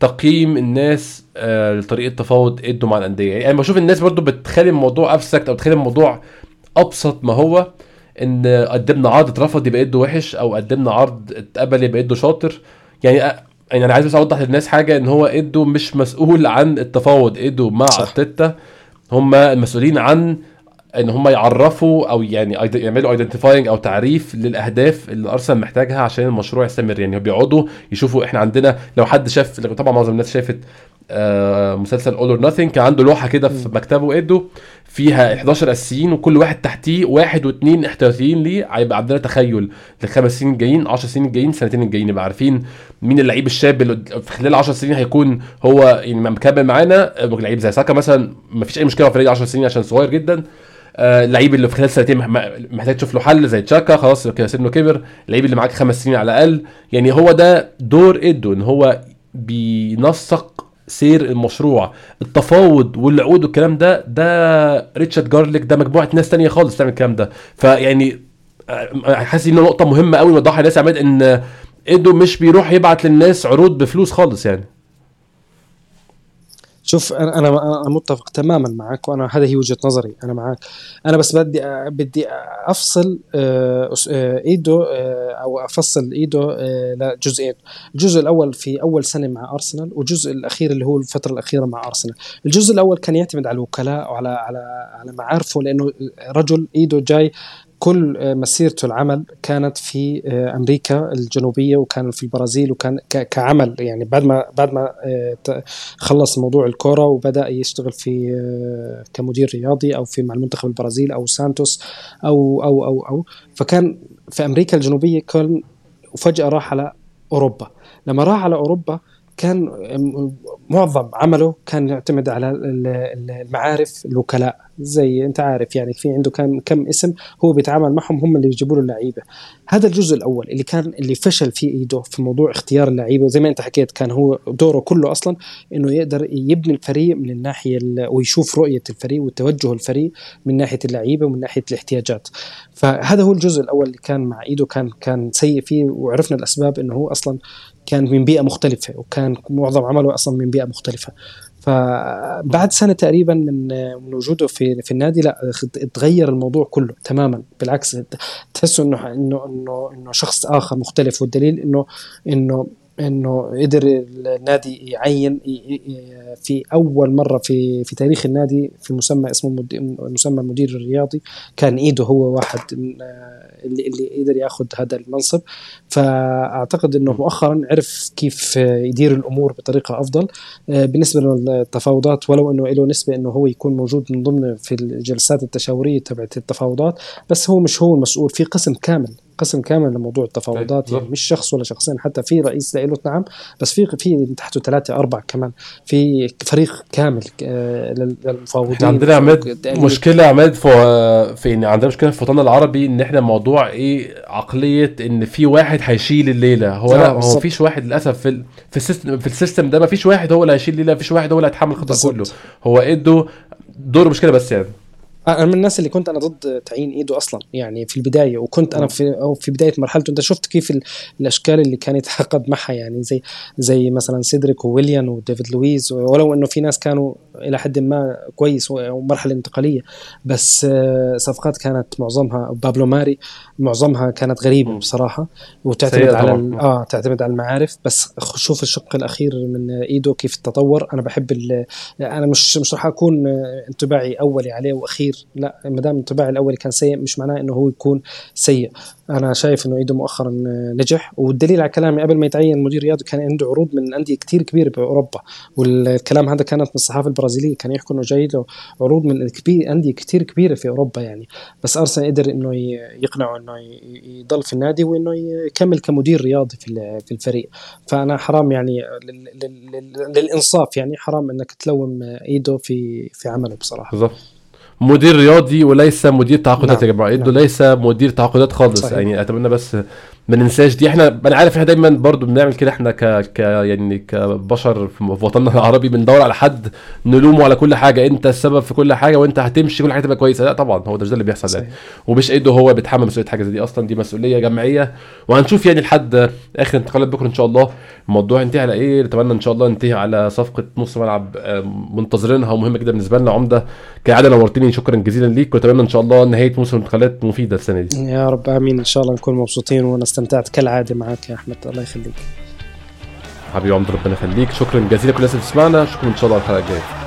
Speaker 1: تقييم الناس آه لطريقة تفاوض إيدو مع الأندية؟ يعني بشوف الناس برضو بتخلي الموضوع أبسط أو بتخلي الموضوع أبسط ما هو إن قدمنا عرض اترفض يبقى إيدو وحش أو قدمنا عرض اتقبل يبقى إيدو شاطر. يعني يعني أنا عايز بس أوضح للناس حاجة إن هو إيدو مش مسؤول عن التفاوض إيدو مع أرتيتا. هم المسؤولين عن إن هم يعرفوا أو يعني يعملوا identifying أو تعريف للأهداف اللي ارسنال محتاجها عشان المشروع يستمر. يعني بيقعدوا يشوفوا إحنا عندنا لو حد شاف طبعا معظم الناس شافت آه مسلسل All or Nothing كان عنده لوحة كده في مكتبه ايدو فيها 11 اساسيين وكل واحد تحتيه واحد واثنين احتياطيين ليه هيبقى عندنا تخيل. للخمس سنين الجايين 10 سنين الجايين سنتين الجايين نبقى عارفين مين اللعيب الشاب اللي في خلال 10 سنين هيكون هو يعني مكمل معانا آه، لعيب زي ساكا مثلا. ما فيش أي مشكلة في فريق 10 سنين عشان صغير جدا. آه، اللعيب اللي في خلال سنتين مح- محتاج تشوف له حل زي تشاكا خلاص كده سنه كبر. اللعيب اللي معاك خمس سنين على الأقل. يعني هو ده دور ايدو إن هو بينسق سير المشروع. التفاوض والعقود والكلام ده ده ريتشارد جارليك ده مجموعة ناس تانية خالص تعمل الكلام ده. فيعني آه، حاسس إن نقطة مهمة قوي نوضحها للناس يا عماد إن إيدو مش بيروح يبعت للناس عروض بفلوس خالص يعني.
Speaker 2: شوف أنا أنا متفق تماما معك وأنا هذا هي وجهة نظري أنا معك. أنا بس بدي بدي أفصل آه، آه، إيدو آه، أو أفصل إيدو آه، لجزئين. الجزء الأول في أول سنة مع أرسنال والجزء الأخير اللي هو الفترة الأخيرة مع أرسنال. الجزء الأول كان يعتمد على الوكلاء وعلى على على معارفه لأنه رجل إيدو جاي كل آه، مسيرته العمل كانت في آه، أمريكا الجنوبية وكان في البرازيل وكان كعمل. يعني بعد ما بعد ما آه، خلص موضوع الكورة وبدأ يشتغل في كمدير رياضي أو في مع المنتخب البرازيل أو سانتوس أو أو أو أو. فكان في أمريكا الجنوبية كان وفجأة راح على أوروبا. لما راح على أوروبا كان معظم عمله كان يعتمد على ال- ال- المعارف الوكلاء. زي انت عارف يعني في عنده كم كم اسم هو بيتعامل معهم هم اللي بيجيبوا له اللعيبة. هذا الجزء الأول اللي كان اللي فشل فيه إيدو في موضوع اختيار اللعيبة. زي ما انت حكيت كان هو دوره كله أصلا إنه يقدر يبني الفريق من الناحية ال- ويشوف رؤية الفريق وتوجه الفريق من ناحية اللعيبة ومن ناحية الاحتياجات. فهذا هو الجزء الأول اللي كان مع إيدو كان كان سيء فيه وعرفنا الأسباب إنه هو أصلا كان من بيئة مختلفة وكان معظم عمله أصلا من بيئة مختلفة. فبعد سنة تقريبا من من وجوده في في النادي لا تغير الموضوع كله تماما. بالعكس تحسه إنه إنه إنه إنه شخص آخر مختلف. والدليل إنه إنه إنه قدر النادي يعين في أول مرة في في تاريخ النادي في مسمى اسمه مسمى المدير الرياضي كان إيده هو واحد اللي اللي قدر يأخذ هذا المنصب. فأعتقد إنه مؤخرا عرف كيف يدير الأمور بطريقة أفضل. بالنسبة للتفاوضات ولو إنه له نسبة إنه هو يكون موجود من ضمن في الجلسات التشاورية تبعت التفاوضات بس هو مش هو المسؤول في قسم كامل. قسم كامل لموضوع التفاوضات
Speaker 1: أيوة.
Speaker 2: يعني مش شخص ولا شخصين حتى في رئيس له نعم بس في في تحته ثلاثة أربعة كمان في فريق كامل آه، لل- للمفاوضين
Speaker 1: عندنا عماد. مشكلة عماد في عندنا مشكلة في الوطن العربي إن إحنا موضوع إيه عقلية إن في واحد هيشيل الليلة هو
Speaker 2: آه،
Speaker 1: لا هو. مفيش واحد للأسف في في ال system في ال system ده مفيش واحد هو اللي هيشيل الليلة مفيش واحد هو اللي هيتحمل الخطا. كله هو إيدو دوره مشكلة بس يعني
Speaker 2: أنا من الناس اللي كنت أنا ضد تعيين إيدو أصلا يعني في البداية وكنت أنا في أو في بداية مرحلته. أنت شفت كيف ال- الأشكال اللي كان يتعاقد معها؟ يعني زي زي مثلا سيدريك وويليان وديفيد لويز ولو إنه في ناس كانوا إلى حد ما كويس ومرحله انتقالية بس آه، صفقات كانت معظمها بابلو ماري معظمها كانت
Speaker 1: غريبة.
Speaker 2: بصراحة وتعتمد على آه تعتمد على المعارف. بس شوف الشق الأخير من إيدو كيف تطور. أنا بحب ال- أنا مش مش راح أكون آه، انطباعي أولي عليه وأخير لا ما دام انطباعي الاولي كان سيء مش معناه إنه هو يكون سيء. أنا شايف إنه ايدو مؤخرا نجح. والدليل على كلامي قبل ما يتعين مدير رياضي كان عنده عروض من أندية كتير كبيرة بأوروبا. والكلام هذا كانت من الصحافة البرازيلية كان يحكوا إنه جاي له عروض من كبير أندية كتير كبيرة في أوروبا يعني. بس أرسنال قدر إنه يقنعه إنه يضل في النادي وإنه يكمل كمدير رياضي في في الفريق. فأنا حرام يعني لل- لل- لل- للإنصاف يعني حرام إنك تلوم إيدو في في عمله بصراحة.
Speaker 1: بالظبط مدير رياضي وليس مدير تعاقدات
Speaker 2: نعم،
Speaker 1: يا جماعة ادو
Speaker 2: نعم.
Speaker 1: ليس مدير تعاقدات خالص
Speaker 2: صحيح.
Speaker 1: يعني أتمنى بس ما ننساش دي. إحنا أنا عارف إحنا دايما برضو بنعمل كده. إحنا ك... ك يعني كبشر في وطننا العربي بندور على حد نلومه على كل حاجة. انت السبب في كل حاجة وانت هتمشي كل حاجة تبقى كويسة. لا طبعا هو ده مش ده اللي بيحصل يعني. ومش ايده هو بيتحمل مسؤولية حاجة زي دي. أصلا دي مسؤولية جماعيه وهنشوف يعني لحد آخر انتقالات بكرة إن شاء الله. الموضوع ينتهي على إيه؟ نتمنى إن شاء الله ينتهي على صفقة نص ملعب منتظرينها ومهمة جدا بالنسبة لنا. عمدة كعاده نورتني شكرا جزيلا ليك. ونتمنى إن شاء الله نهاية موسم انتقالات مفيده السنة دي.
Speaker 2: يا رب آمين. إن شاء الله نكون مبسوطين وأنا استمتعت كالعادة معك يا أحمد الله يخليك.
Speaker 1: حبيبي عمد ربنا يخليك. شكرا جزيلا كل الناس اللي بتسمعنا اشوفكم إن شاء الله الحلقة. الجايه